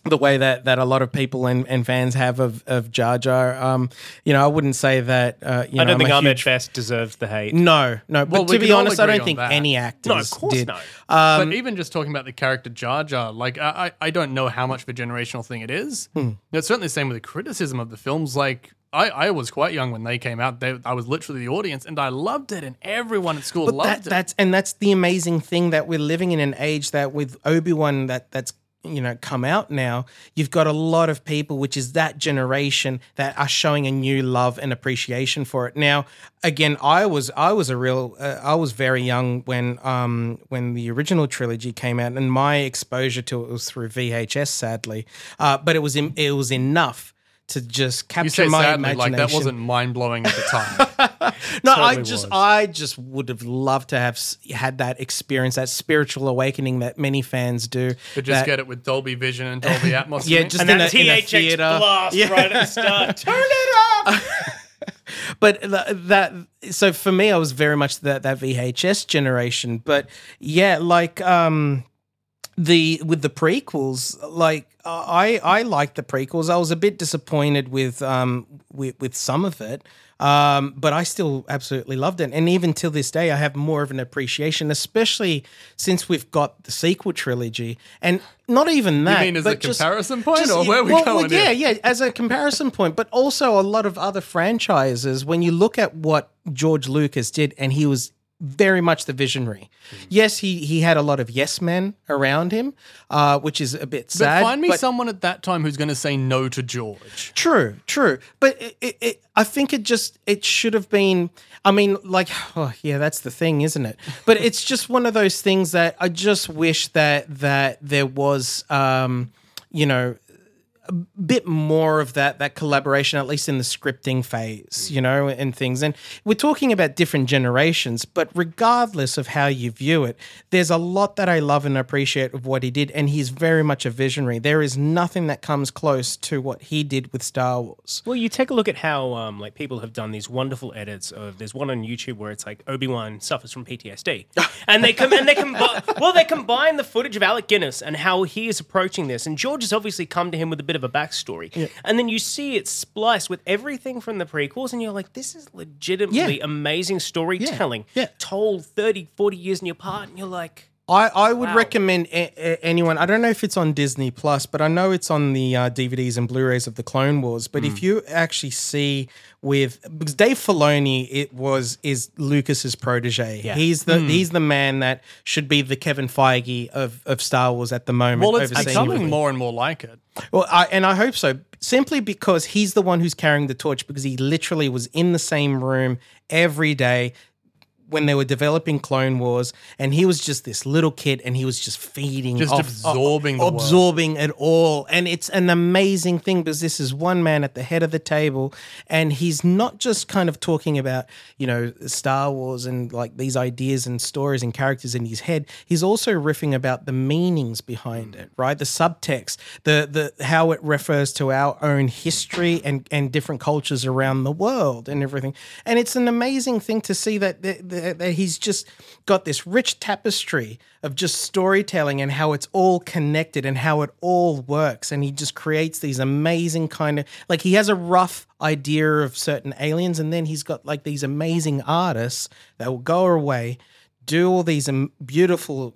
the way that, that a lot of people and, and fans have of, of Jar Jar. Um, you know, I wouldn't say that. Uh, you I know, don't think I'm a Ahmed huge- Best deserves the hate. No, no. Well, but we to be honest, I don't think that. any actors No, of course did. not. Um, but even just talking about the character Jar Jar, like I, I I don't know how much of a generational thing it is. Hmm. It's certainly the same with the criticism of the films. Like I, I was quite young when they came out. They, I was literally the audience, and I loved it, and everyone at school But loved that, it. that's and that's the amazing thing that we're living in an age that with Obi Wan that that's you know come out now, you've got a lot of people, which is that generation that are showing a new love and appreciation for it. Now, again, I was I was a real uh, I was very young when um when the original trilogy came out, and my exposure to it was through VHS, sadly, uh, but it was in, it was enough. To just you capture say my sadly, imagination. like that wasn't mind blowing at the time. No, I just was. I just would have loved to have had that experience, that spiritual awakening that many fans do. But just that- get it with Dolby Vision and Dolby Atmos. Yeah, just And in that a, in a theater. blast Yeah. right at the start. Turn it up. But that so for me, I was very much that that VHS generation. But yeah, like um the with the prequels, like I I liked the prequels. I was a bit disappointed with um with with some of it. Um, but I still absolutely loved it, and even till this day, I have more of an appreciation, especially since we've got the sequel trilogy, and not even that. You mean as a just- comparison point, just- or where are we well, going well, yeah, here? yeah, as a comparison point, but also a lot of other franchises. When you look at what George Lucas did, and he was very much the visionary. Yes, he he had a lot of yes men around him, uh, which is a bit But sad. find me but- someone at that time who's going to say no to George. True, true. But it, it, it, I think it just it should have been. I mean, like, oh, yeah, that's the thing, isn't it? But it's just one of those things that I just wish that that there was, um, you know, a bit more of that that collaboration, at least in the scripting phase, you know, and things. And we're talking about different generations, but regardless of how you view it, there's a lot that I love and appreciate of what he did, and he's very much a visionary. There is nothing that comes close to what he did with Star Wars. Well, you take a look at how um, like people have done these wonderful edits of. There's one on YouTube where it's like Obi Wan suffers from PTSD, and they come and they combi- well they combine the footage of Alec Guinness and how he is approaching this, and George has obviously come to him with a bit of a backstory, and then you see it spliced with everything from the prequels, and you're like, this is legitimately Yeah. amazing storytelling, Yeah. told 30, 40 years in your part, and you're like. I, I would Wow. recommend a, a- anyone. I don't know if it's on Disney Plus, but I know it's on the uh, DVDs and Blu-rays of the Clone Wars. But Hmm. if you actually see with because Dave Filoni, it was is Lucas's protege. Yeah. He's Hmm. the he's the man that should be the Kevin Feige of, of Star Wars at the moment. Well, it's becoming everything. more and more like it. Well, I, and I hope so. Simply because he's the one who's carrying the torch because he literally was in the same room every day when they were developing Clone Wars, and he was just this little kid, and he was just feeding, Just off- absorbing the world. absorbing it all, and it's an amazing thing because this is one man at the head of the table, and he's not just kind of talking about you know Star Wars and like these ideas and stories and characters in his head. He's also riffing about the meanings behind mm. it, right? The subtext, the the how it refers to our own history and and different cultures around the world and everything. And it's an amazing thing to see that that, that he's just got this rich tapestry of just storytelling and how it's all connected and how it all works. And he just creates these amazing kind of like he has a rough idea of certain aliens, and then he's got like these amazing artists that will go away, do all these beautiful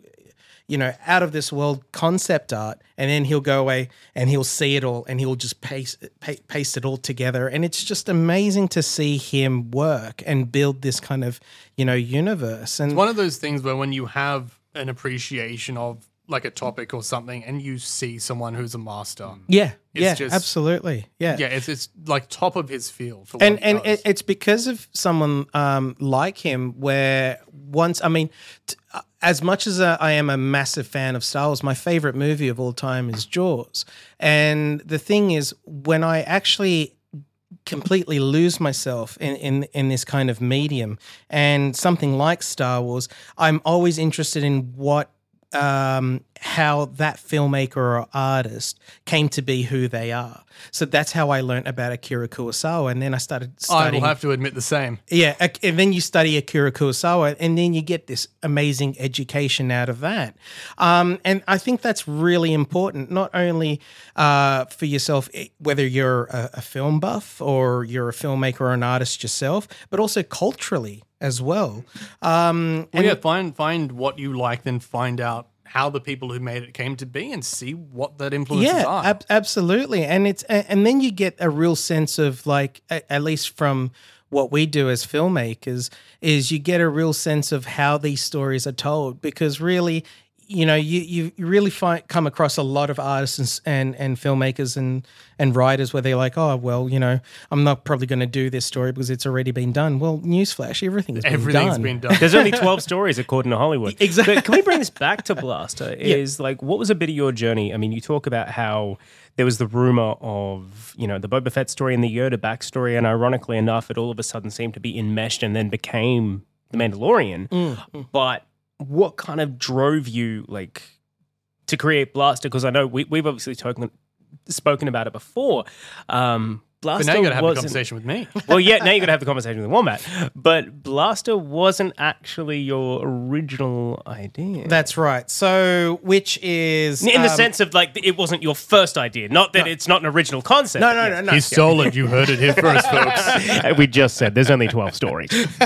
you know, out of this world concept art, and then he'll go away and he'll see it all and he'll just paste paste it all together, and it's just amazing to see him work and build this kind of you know universe. And it's One of those things where when you have an appreciation of like a topic or something, and you see someone who's a master, yeah, yeah, just- absolutely, yeah, yeah, it's it's like top of his field. For and and it, it's because of someone um, like him where once i mean t- uh, as much as uh, i am a massive fan of star wars my favorite movie of all time is jaws. And the thing is when i actually completely lose myself in, in in this kind of medium and something like star wars i'm always interested in what um, how that filmmaker or artist came to be who they are. So that's how I learned about Akira Kurosawa, and then I started Studying, I will have to admit the same. yeah, and then you study Akira Kurosawa, and then you get this amazing education out of that. Um, and I think that's really important, not only uh, for yourself, whether you're a, a film buff or you're a filmmaker or an artist yourself, but also culturally as well. Um, Well, yeah, find find what you like, then find out how the people who made it came to be, and see what that influences yeah are. ab- absolutely and it's and then you get a real sense of like at least from what we do as filmmakers is you get a real sense of how these stories are told because really you know you you you really find come across a lot of artists and and, and filmmakers and and writers where they're like oh well you know I'm not probably going to do this story because it's already been done well newsflash everything's been Everything's done. been done. There's only 12 stories according to Hollywood. Exactly. But can we bring this back to Blaster? Is like, what was a bit of your journey? I mean, you talk about how there was the rumor of, you know, the Boba Fett story and the Yoda backstory. And ironically enough, it all of a sudden seemed to be enmeshed and then became The Mandalorian. Mm. But what kind of drove you, like, to create Blaster? Because I know we, we've obviously spoken about it before. Um, Blaster But now you got to have a conversation with me. well, yeah, now you got to have the conversation with Wombat. But Blaster wasn't actually your original idea. That's right. So, which is in the um, sense of like it wasn't your first idea, not that it's not an original concept. No, no, no, no. He stole it. You heard it here first, folks. we just said there's only 12 stories.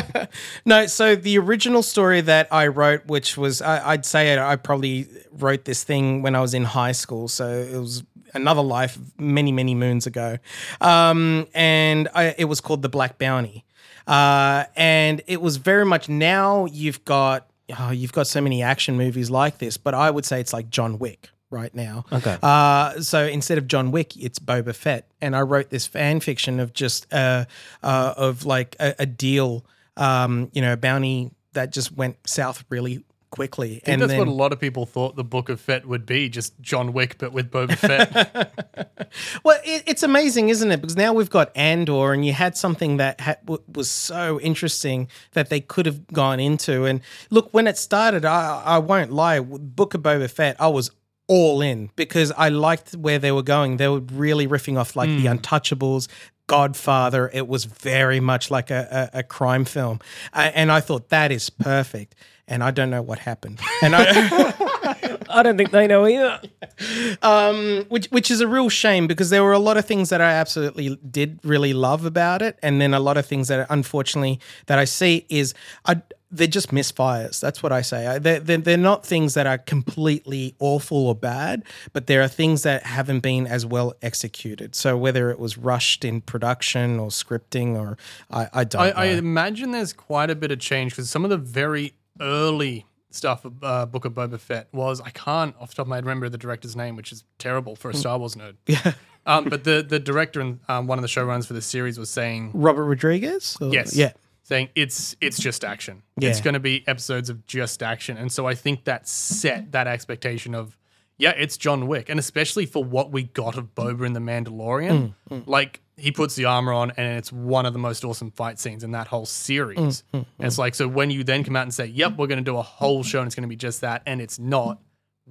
No, so the original story that I wrote, which was, I, I'd say I probably wrote this thing when I was in high school. So it was another life many, many moons ago. Um, and I, it was called The Black Bounty. Uh, and it was very much now you've got, oh, you've got so many action movies like this, but I would say it's like John Wick right now. Okay. Uh, so instead of John Wick, it's Boba Fett, and I wrote this fan fiction of just uh, uh, of like a, a deal, um, you know, a bounty that just went south really quickly, I think and that's then what a lot of people thought the Book of Fett would be, just John Wick, but with Boba Fett. well, it, it's amazing, isn't it? Because now we've got Andor, and you had something that ha- w- was so interesting that they could have gone into. And look, when it started, I, I won't lie, Book of Boba Fett, I was all in because I liked where they were going. They were really riffing off like the Untouchables. Godfather, it was very much like a, a, a crime film. Uh, and I thought that is perfect. And I don't know what happened. And I, I don't think they know either. um, which which is a real shame because there were a lot of things that I absolutely did really love about it, and then a lot of things that unfortunately that I see is I they're just misfires. That's what I say. They're, they're, they're not things that are completely awful or bad, but there are things that haven't been as well executed. So whether it was rushed in production or scripting, or I, I don't I, know. I imagine there's quite a bit of change because some of the very early stuff of uh, Book of Boba Fett was I can't off the top of my head remember the director's name, which is terrible for a Star Wars nerd. Yeah. Um, but the the director and um, one of the showrunners for the series was saying Robert Rodriguez. Or- Yes. Yeah. Saying it's it's just action. It's going to be episodes of just action, and so I think that set that expectation of yeah, it's John Wick, and especially for what we got of Boba in the Mandalorian, Mm, like he puts the armor on, and it's one of the most awesome fight scenes in that whole series. Mm, and it's like so when you then come out and say, "Yep, we're going to do a whole show, and it's going to be just that," and it's not.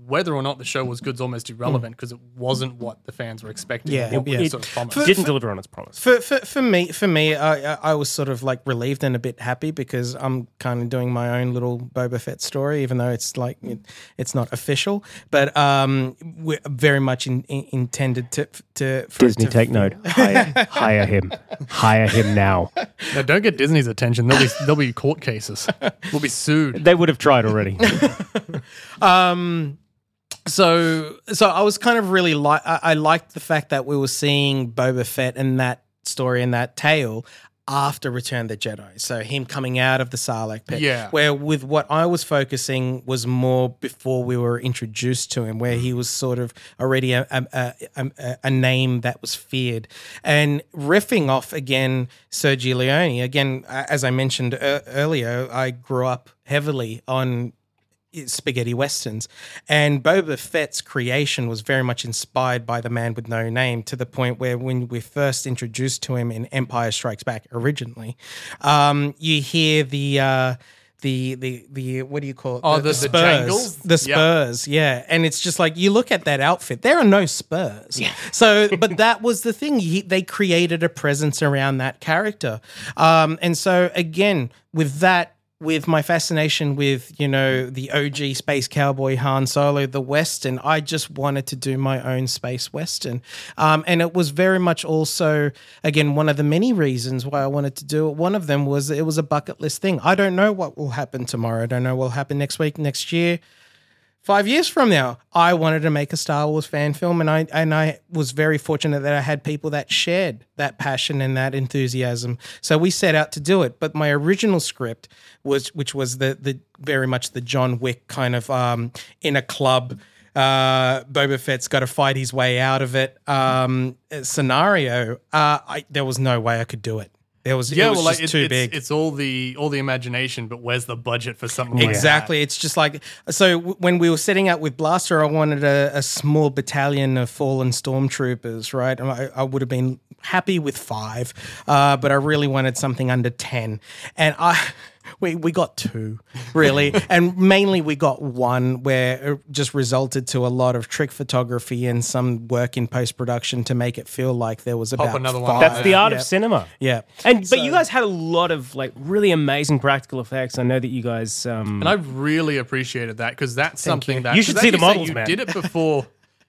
Whether or not the show was good is almost irrelevant because it wasn't what the fans were expecting. Yeah, or what yeah. was sort of promised. Didn't deliver on its promise. For, for for me for me I I- I was sort of like relieved and a bit happy because I'm kind of doing my own little Boba Fett story even though it's like it, it's not official but um we're very much in, in, intended to to for Disney, to- take note. Hire, hire him. Hire him now. Now, don't get Disney's attention. There'll be there'll be court cases. We'll be sued. They would have tried already. so so I was kind of really like I, I liked the fact that we were seeing Boba Fett and that story and that tale after Return of the Jedi. So him coming out of the Sarlacc pit. Yeah. Where with what I was focusing was more before we were introduced to him, where he was sort of already a a, a, a, name that was feared. And riffing off again Sergio Leone. Again, as I mentioned earlier, I grew up heavily on spaghetti westerns. And Boba Fett's creation was very much inspired by the man with no name to the point where when we first introduced to him in Empire Strikes Back originally, um, you hear the uh, the the the what do you call it? Oh, the- the jangles? the Yeah. spurs, yeah. And it's just like you look at that outfit, there are no spurs. Yeah. So, but that was the thing. He, they created a presence around that character, um, and so again with that with my fascination with you know the OG space cowboy Han Solo, the Western, I just wanted to do my own space Western, um, and it was very much also again one of the many reasons why I wanted to do it. One of them was it was a bucket list thing. I don't know what will happen tomorrow. I don't know what will happen next week, next year five years from now, I wanted to make a Star Wars fan film, and I and I was very fortunate that I had people that shared that passion and that enthusiasm. So we set out to do it. But my original script was, which was the the very much the John Wick kind of um, in a club. Uh, Boba Fett's got to fight his way out of it. Um, scenario. Uh, I, there was no way I could do it. There was Yeah, it was well, like just it's, too it's, big. it's all the all the imagination, but where's the budget for something like that? Exactly. It's just like so. w- When we were setting out with Blaster, I wanted a, a small battalion of fallen stormtroopers. Right, And I, I would have been happy with five, uh, but I really wanted something under ten. And I, we we got two really, and mainly we got one where it just resulted to a lot of trick photography and some work in post production to make it feel like there was about another one five. on That's the art yeah. of cinema. Yeah, And but you guys had a lot of like really amazing practical effects. I know that you guys um And I really appreciated that because that's something you. that You should 'cause see as the say, models, you man. did it before.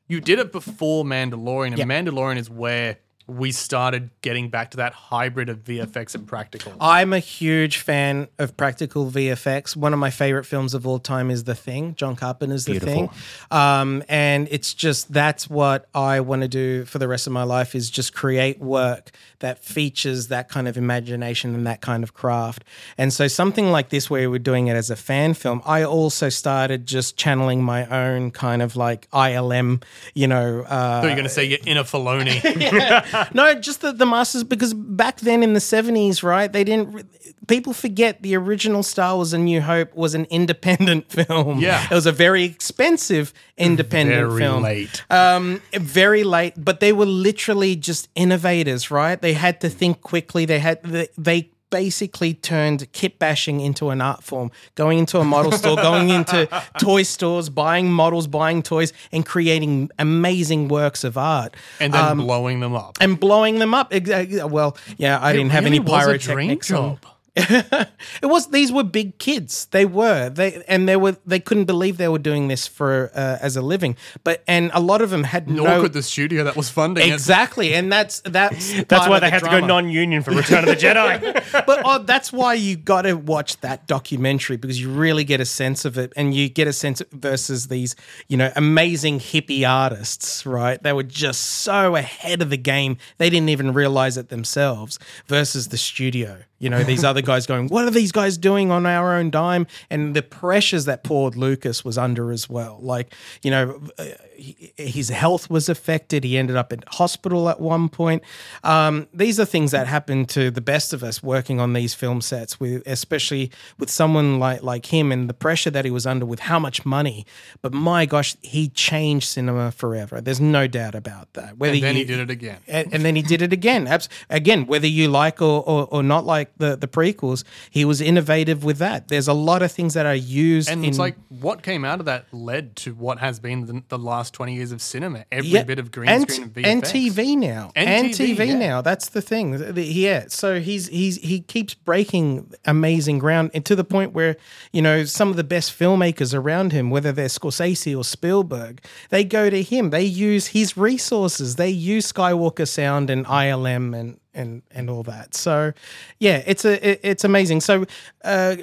You did it before Mandalorian, and Yeah. Mandalorian is where we started getting back to that hybrid of VFX and practical. I'm a huge fan of practical VFX. One of my favorite films of all time is The Thing. John Carpenter's The Beautiful. Thing. Um, and it's just that's what I want to do for the rest of my life is just create work that features that kind of imagination and that kind of craft. And so something like this where we're doing it as a fan film, I also started just channeling my own kind of like ILM, you know, uh, I thought you were going to say you're in a Filoni. no, just the, the masters because back then in the seventies, right? They didn't. People forget the original Star Wars: A New Hope was an independent film. Yeah. it was a very expensive independent Very film. late. Um, very late, but they were literally just innovators, right? They had to think quickly. They had they, they basically turned kit bashing into an art form, going into a model store, going into toy stores, buying models, buying toys, and creating amazing works of art and then um, blowing them up. and blowing them up. Exactly. Well, yeah, I didn't have really any was a dream pyrotechnics. job. It was. These were big kids. They were. They and they were. They couldn't believe they were doing this for uh, as a living. But and a lot of them had Nor no. could the studio that was funding it. Exactly, and that's that's that's why they the had to go non-union for Return of the Jedi. but oh, that's why you got to watch that documentary because you really get a sense of it, and you get a sense versus these, you know, amazing hippie artists, right? They were just so ahead of the game they didn't even realize it themselves. Versus the studio, you know, these other guys going, "What are these guys doing on our own dime?" And the pressures that poor Lucas was under as well, like you know. Uh, he- his health was affected. He ended up in hospital at one point. Um, these are things that happen to the best of us working on these film sets, with especially with someone like like him and the pressure that he was under with how much money. But my gosh, he changed cinema forever. There's no doubt about that. Whether And then you, he did it again. and, and then he did it again. Abs- again, whether you like or, or, or not like the, the prequels, he was innovative with that. There's a lot of things that are used. And in, it's like what came out of that led to what has been the, the last 20 years of cinema. Every Yeah, bit of green and, screen and and TV now, And and, TV, TV, yeah. now. That's the thing. Yeah, so he's he's he keeps breaking amazing ground, and to the point where you know some of the best filmmakers around him, whether they're Scorsese or Spielberg, they go to him. They use his resources. They use Skywalker Sound and ILM and and and all that. So, yeah, it's a it- it's amazing. So. uh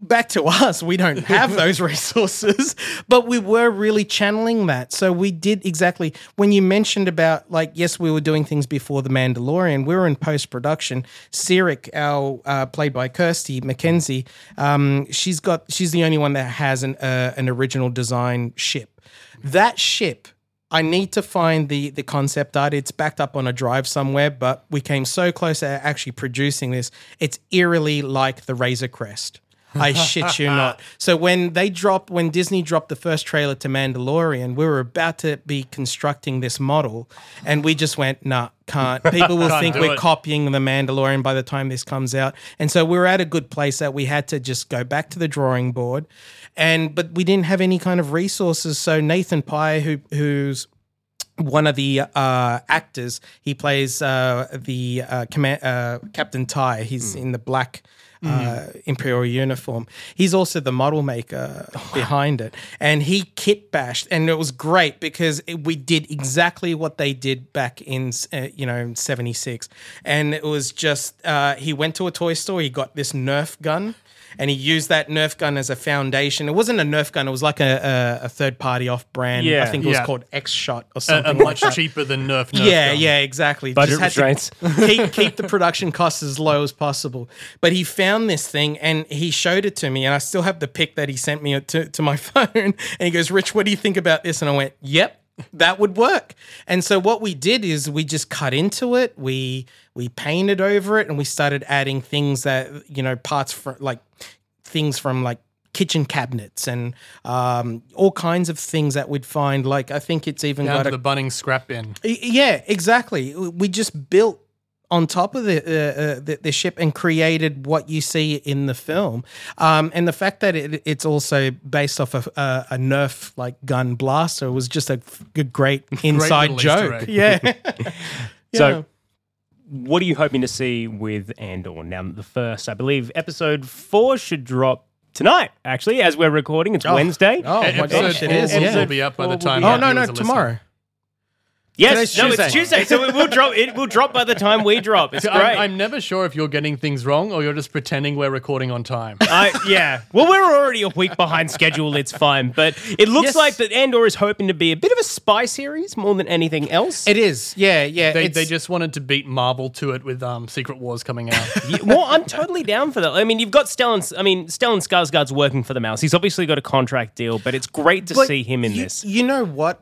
back to us, we don't have those resources, but we were really channeling that. So we did exactly when you mentioned about like, yes, we were doing things before the Mandalorian. We were in post production. Sirik, our uh, played by Kirsty McKenzie, um, she's got she's the only one that has an uh, an original design ship. That ship. I need to find the the concept art. It's backed up on a drive somewhere, but we came so close to actually producing this. It's eerily like the Razor Crest. I shit you not. So when they dropped, when Disney dropped the first trailer to Mandalorian, we were about to be constructing this model, and we just went, nah, can't. People will think we're it. copying the Mandalorian by the time this comes out, and so we were at a good place that we had to just go back to the drawing board, and but we didn't have any kind of resources. So Nathan Pye, who who's one of the uh, actors. He plays uh, the uh, command, uh, Captain Ty. He's in the black. Uh, imperial uniform. He's also the model maker behind it, and he kit bashed, and it was great because it, we did exactly what they did back in uh, you know '76, and it was just uh, he went to a toy store, he got this Nerf gun, and he used that Nerf gun as a foundation. It wasn't a Nerf gun; it was like a, a, a third party off brand. Yeah, I think it was yeah. called X Shot or a, a something. like much that. cheaper than Nerf. Nerf Yeah, gun. yeah, exactly. Budget Just had restraints. to keep keep the production costs as low as possible. But he found this thing and he showed it to me, and I still have the pic that he sent me to, to my phone. And he goes, "Rich, what do you think about this?" And I went, "Yep." That would work. And so what we did is we just cut into it. We we painted over it and we started adding things that, you know, parts from like things from like kitchen cabinets and um, all kinds of things that we'd find. Like I think it's even Down got to a the Bunnings scrap bin. Yeah, exactly. We just built on top of the, uh, uh, the the ship and created what you see in the film. Um, and the fact that it, it's also based off of uh, a Nerf like gun blaster was just a, f- a great inside little Easter joke. egg. Yeah. So, what are you hoping to see with Andor? Now, the first, I believe, episode four should drop tonight. Actually, as we're recording, it's Wednesday. Oh my Episode gosh, it is. will Yeah. be up by the time. Oh no, no, as a listener. tomorrow. Yes, Today's no, it's Tuesday. Tuesday, so it will drop. It will drop by the time we drop. It's great. I'm, I'm never sure if you're getting things wrong or you're just pretending we're recording on time. I, yeah. Well, we're already a week behind schedule. It's fine. But it looks Yes. like that Andor is hoping to be a bit of a spy series more than anything else. It is. Yeah, yeah. They, they just wanted to beat Marvel to it with um, Secret Wars coming out. Yeah, well, I'm totally down for that. I mean, you've got Stellan. I mean, Stellan Skarsgård's working for the Mouse. He's obviously got a contract deal, but it's great to But see him in you, this. You know what?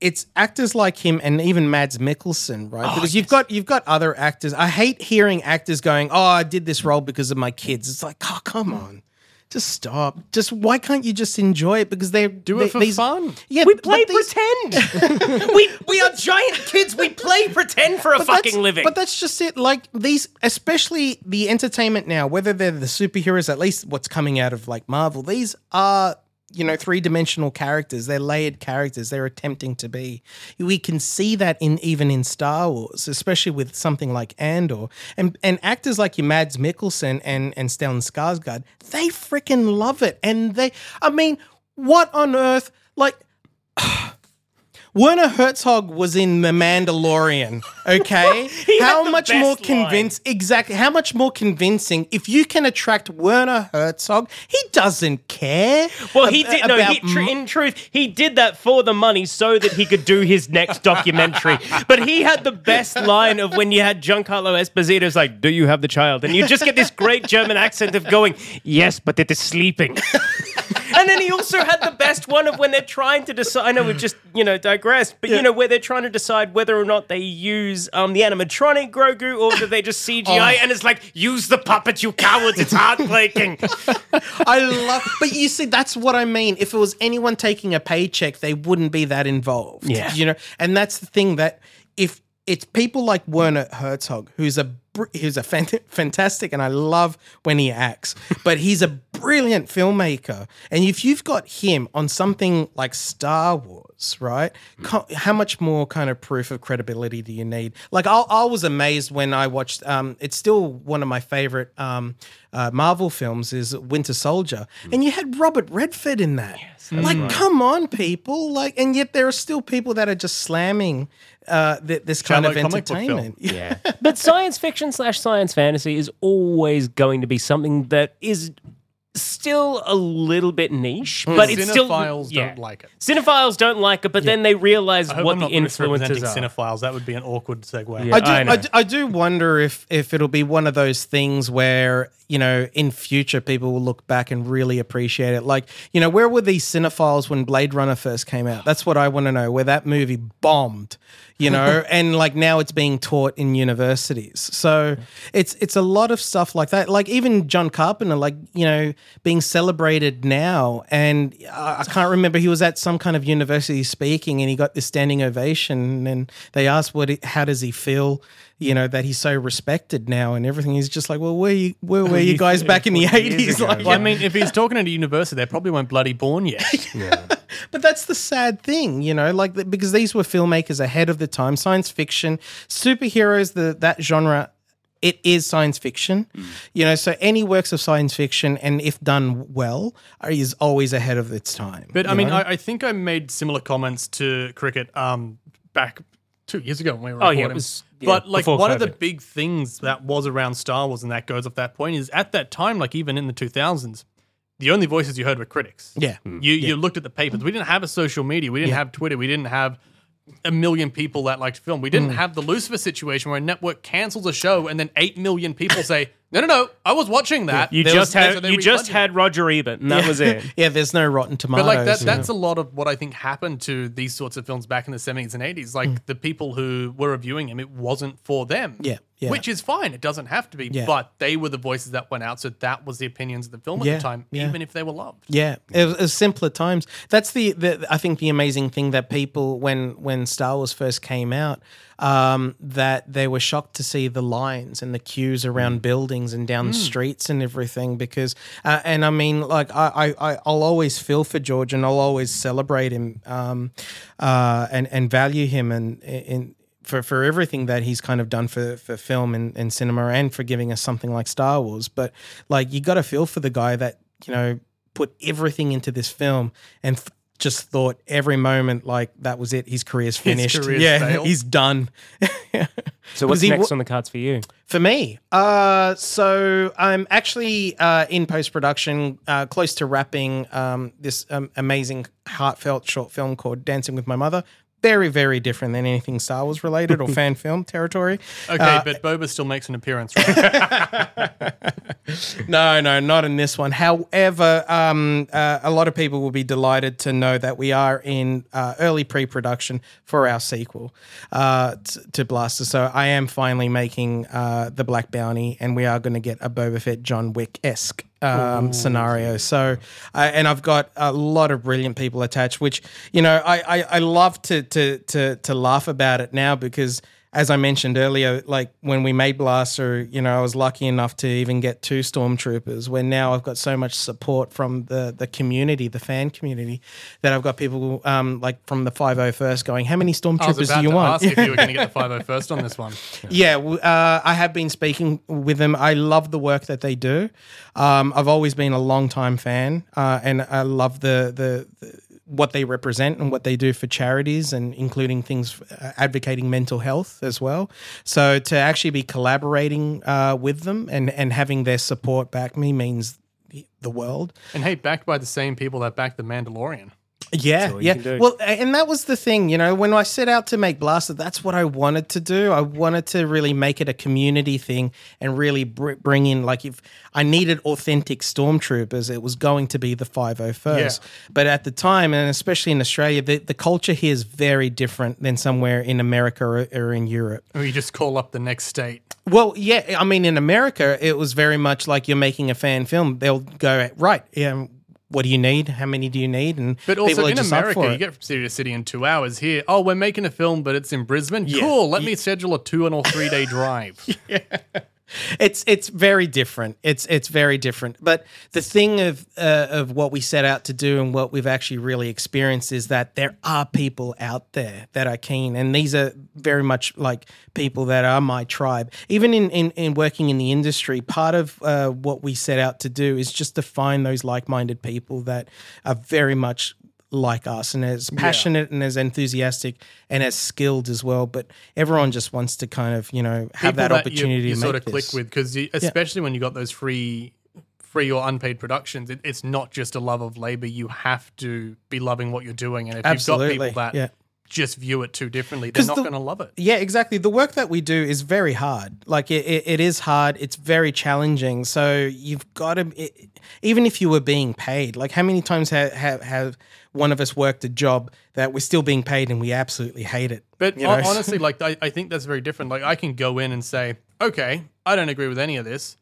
It's actors like him and even Mads Mikkelsen, Oh, right? because you've got you've got other actors. I hate hearing actors going, "Oh, I did this role because of my kids." It's like, "Oh, come on." Just stop. Just why can't you just enjoy it? Because they Do it for these, fun. Yeah, We play these- pretend. we we are giant kids. We play pretend for a fucking living. But that's just it. Like these, especially the entertainment now, whether they're the superheroes, at least what's coming out of like Marvel, these are you know three dimensional characters. They're layered characters. They're attempting to be. We can see that in even in Star Wars, especially with something like Andor, and and actors like your Mads Mikkelsen and and Stellan Skarsgård, they freaking love it, and they. I mean, what on earth, like. Werner Herzog was in The Mandalorian. Okay, how much more convinced? Exactly, how much more convincing? If you can attract Werner Herzog, he doesn't care. well, he ab- did. No, he, tr- in truth, he did that for the money so that he could do his next documentary. but he had the best line of when you had Giancarlo Esposito's like, "Do you have the child?" And you just get this great German accent of going, "Yes, but it is sleeping." and then he also had the best one of when they're trying to decide. I know we've just you know digressed, but you know where they're trying to decide whether or not they use um, the animatronic Grogu or do they just CGI, and it's like, use the puppet, you cowards! It's heartbreaking. I love, but you see, that's what I mean. If it was anyone taking a paycheck, they wouldn't be that involved. Yeah. you know, and that's the thing that if it's people like Werner Herzog, who's a br- who's a fan- fantastic, and I love when he acts, but he's a brilliant filmmaker. And if you've got him on something like Star Wars, right? Co- how much more kind of proof of credibility do you need? Like, I, I was amazed when I watched. Um, it's still one of my favorite um, uh, Marvel films is Winter Soldier, and you had Robert Redford in that. like, come on, people! Like, and yet there are still people that are just slamming uh, th- this kind Shallow of comic book film. entertainment. Yeah. but science fiction slash science fantasy is always going to be something that is still a little bit niche, hmm. but it's still Cinephiles yeah. don't like it. Cinephiles don't like it, but then they realize I hope what I'm the not influences misrepresenting are. cinephiles. That would be an awkward segue. Yeah. I do, I I, know. do, I do wonder if if it'll be one of those things where you know in future people will look back and really appreciate it. Like you know, where were these cinephiles when Blade Runner first came out? That's what I want to know. Where that movie bombed, you know, and like now it's being taught in universities. So it's it's a lot of stuff like that. Like even John Carpenter, like you know, being celebrated now, and I, I can't remember he was at some kind of university speaking, and he got this standing ovation, and they asked what, how does he feel, you know, that he's so respected now and everything. He's just like, well, where you where were you guys back in the eighties? Like, Well, I mean, if he's talking at a university, they probably weren't bloody born yet. But that's the sad thing, you know, like because these were filmmakers ahead of the time. Science fiction, superheroes, the that genre, it is science fiction, you know. So any works of science fiction, and if done well, is always ahead of its time. But I mean. I, I think I made similar comments to cricket um, back two years ago when we were Oh, yeah, it recording. was- yeah, but like before one of the big things that was around Star Wars, and that goes off that point, is at that time, like even in the 2000s, the only voices you heard were critics. yeah, You you looked at the papers. We didn't have a social media. We didn't have Twitter. We didn't have a million people that liked film. We Mm. didn't have the Lucifer situation where a network cancels a show and then eight million people say, "No, no, no, I was watching that." You There just was- had so they you just refunded had Roger Ebert, and that was it. yeah. There's no Rotten Tomatoes. But like that, you that's a lot of what I think happened to these sorts of films back in the 70s and 80s. Like the people who were reviewing them, it wasn't for them. Mm. Yeah, yeah. Which is fine. It doesn't have to be. Yeah. But they were the voices that went out. So that was the opinions of the film at Yeah, the time, yeah. even if they were loved. Yeah, it was, it was simpler times. That's the, the I think the amazing thing that people when when Star Wars first came out, um, that they were shocked to see the lines and the queues around buildings and down streets and everything. Because, uh, and I mean, like I, I, I- I'll always feel for George and I'll always celebrate him um, uh, and and value him and in. For, for everything that he's kind of done for, for film and, and cinema and for giving us something like Star Wars. But like you got to feel for the guy that, you know, put everything into this film and th- just thought every moment like that was it. His career's finished. career's yeah, failed. he's done. So what's he next on the cards for you? For me, uh, so I'm actually uh, in post production, uh, close to wrapping um, this um, amazing heartfelt short film called Dancing with My Mother. Very, very different than anything Star Wars related or fan film territory. Okay, but Boba still makes an appearance, right? No, no, not in this one. However, um, uh, a lot of people will be delighted to know that we are in uh, early pre-production for our sequel uh, t- to Blaster. So I am finally making uh, the Black Bounty, and we are going to get a Boba Fett John Wick esque um, scenario. So, uh, and I've got a lot of brilliant people attached, which you know I I, I love to to to to laugh about it now because as I mentioned earlier, like when we made Blaster, you know, I was lucky enough to even get two stormtroopers. Where now I've got so much support from the the community, the fan community, that I've got people um, like from the 501st going, "How many stormtroopers do you to want?" ask if you were going to get the 501st on this one. Yeah, w- uh, I have been speaking with them. I love the work that they do. Um, I've always been a long time fan, uh, and I love the, the the what they represent and what they do for charities, and including things uh, advocating mental health as well. So to actually be collaborating uh, with them and and having their support back me means the- the world. And hey, backed by the same people that backed The Mandalorian. Yeah, yeah. Well, and that was the thing, you know, when I set out to make Blaster, that's what I wanted to do. I wanted to really make it a community thing and really br- bring in, like, if I needed authentic stormtroopers, it was going to be the 501st. Yeah. But at the time, and especially in Australia, the, the culture here is very different than somewhere in America or, or in Europe. Or you just call up the next state. Well, yeah, I mean, in America, it was very much like you're making a fan film. They'll go, right, yeah, what do you need? How many do you need? And But also in America, you get from city to city in two hours. Here, oh, we're making a film, but it's in Brisbane. Cool. Let me schedule a two and or three day drive. it's it's very different. It's it's very different. But the thing of uh, of what we set out to do and what we've actually really experienced is that there are people out there that are keen, and these are very much like people that are my tribe. Even in in, in working in the industry, part of uh, what we set out to do is just to find those like minded people that are very much like us and as passionate and as enthusiastic and as skilled as well. But everyone just wants to kind of you know have People that you- opportunity you, to sort of click this. with because especially when you got those free free or unpaid productions it, it's not just a love of labor you have to be loving what you're doing and if you've got people that yeah. just view it too differently they're not the- going to love it Yeah, exactly. The work that we do is very hard. Like it, it, it is hard. It's very challenging. So you've got to, it, even if you were being paid, like how many times have, have have one of us worked a job that we're still being paid and we absolutely hate it. But you know? honestly, like I, I think that's very different. Like I can go in and say, okay, I don't agree with any of this,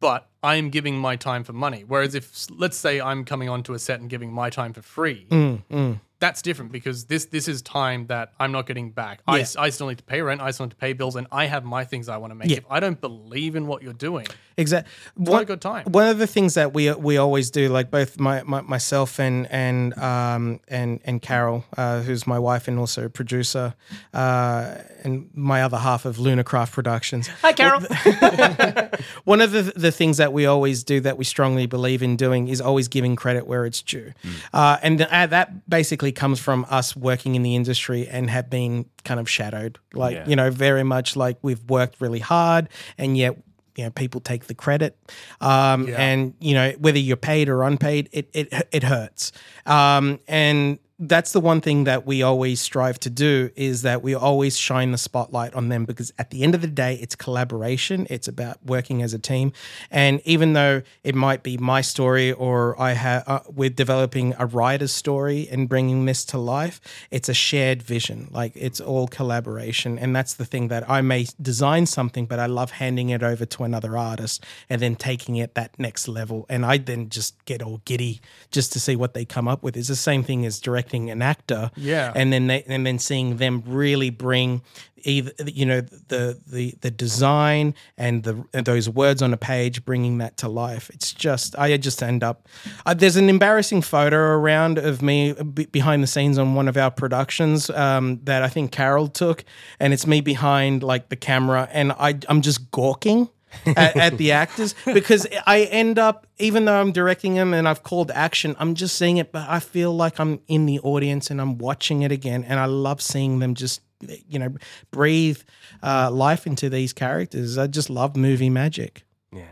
but I am giving my time for money. Whereas if let's say I'm coming onto a set and giving my time for free, Mm, that's different because this this is time that I'm not getting back. I, Yeah. s- I still need to pay rent. I still need to pay bills, and I have my things I want to make. Yeah. If I don't believe in what you're doing, Exactly. not a good time. One of the things that we we always do, like both my, my myself and and um and and Carol, uh, who's my wife and also producer, uh, and my other half of Lunacraft Productions. Hi, Carol. One of the the things that we always do that we strongly believe in doing is always giving credit where it's due, uh, and th- uh, that basically comes from us working in the industry and have been kind of shadowed, like Yeah. you know, very much like we've worked really hard, and yet you know people take the credit, um, and you know whether you're paid or unpaid, it it it hurts, um, and that's the one thing that we always strive to do is that we always shine the spotlight on them because at the end of the day it's collaboration. It's about working as a team. And even though it might be my story or i have uh, we're developing a writer's story and bringing this to life it's a shared vision. Like it's all collaboration. And that's the thing that i may design something but i love handing it over to another artist and then taking it that next level. And i then just get all giddy just to see what they come up with. It's the same thing as directing directing an actor. Yeah. and then they, and then seeing them really bring either you know the the the design and the and those words on a page, bringing that to life. It's just I just end up. Uh, there's an embarrassing photo around of me b- behind the scenes on one of our productions um, that I think Carol took, and it's me behind like the camera, and I I'm just gawking at, at the actors because I end up, even though I'm directing them and I've called action, I'm just seeing it, but I feel like I'm in the audience and I'm watching it again. And I love seeing them just, you know, breathe uh, life into these characters. I just love movie magic. Yeah.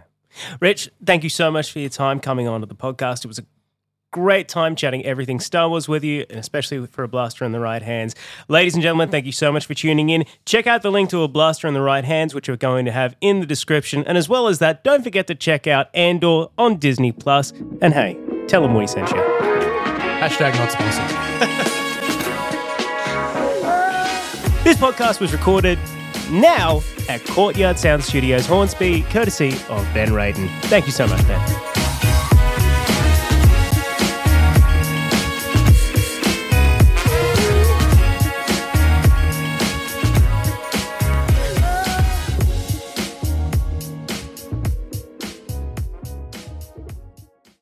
Rich, thank you so much for your time coming on to the podcast. It was a great time chatting everything Star Wars with you, and especially for A Blaster in the Right Hands. Ladies and gentlemen, thank you so much for tuning in. Check out the link to A Blaster in the Right Hands, which we're going to have in the description. And as well as that, don't forget to check out Andor on Disney Plus. And hey, tell them we sent you. Hashtag not sponsored. This podcast was recorded now at Courtyard Sound Studios, Hornsby, courtesy of Ben Radin. Thank you so much, Ben.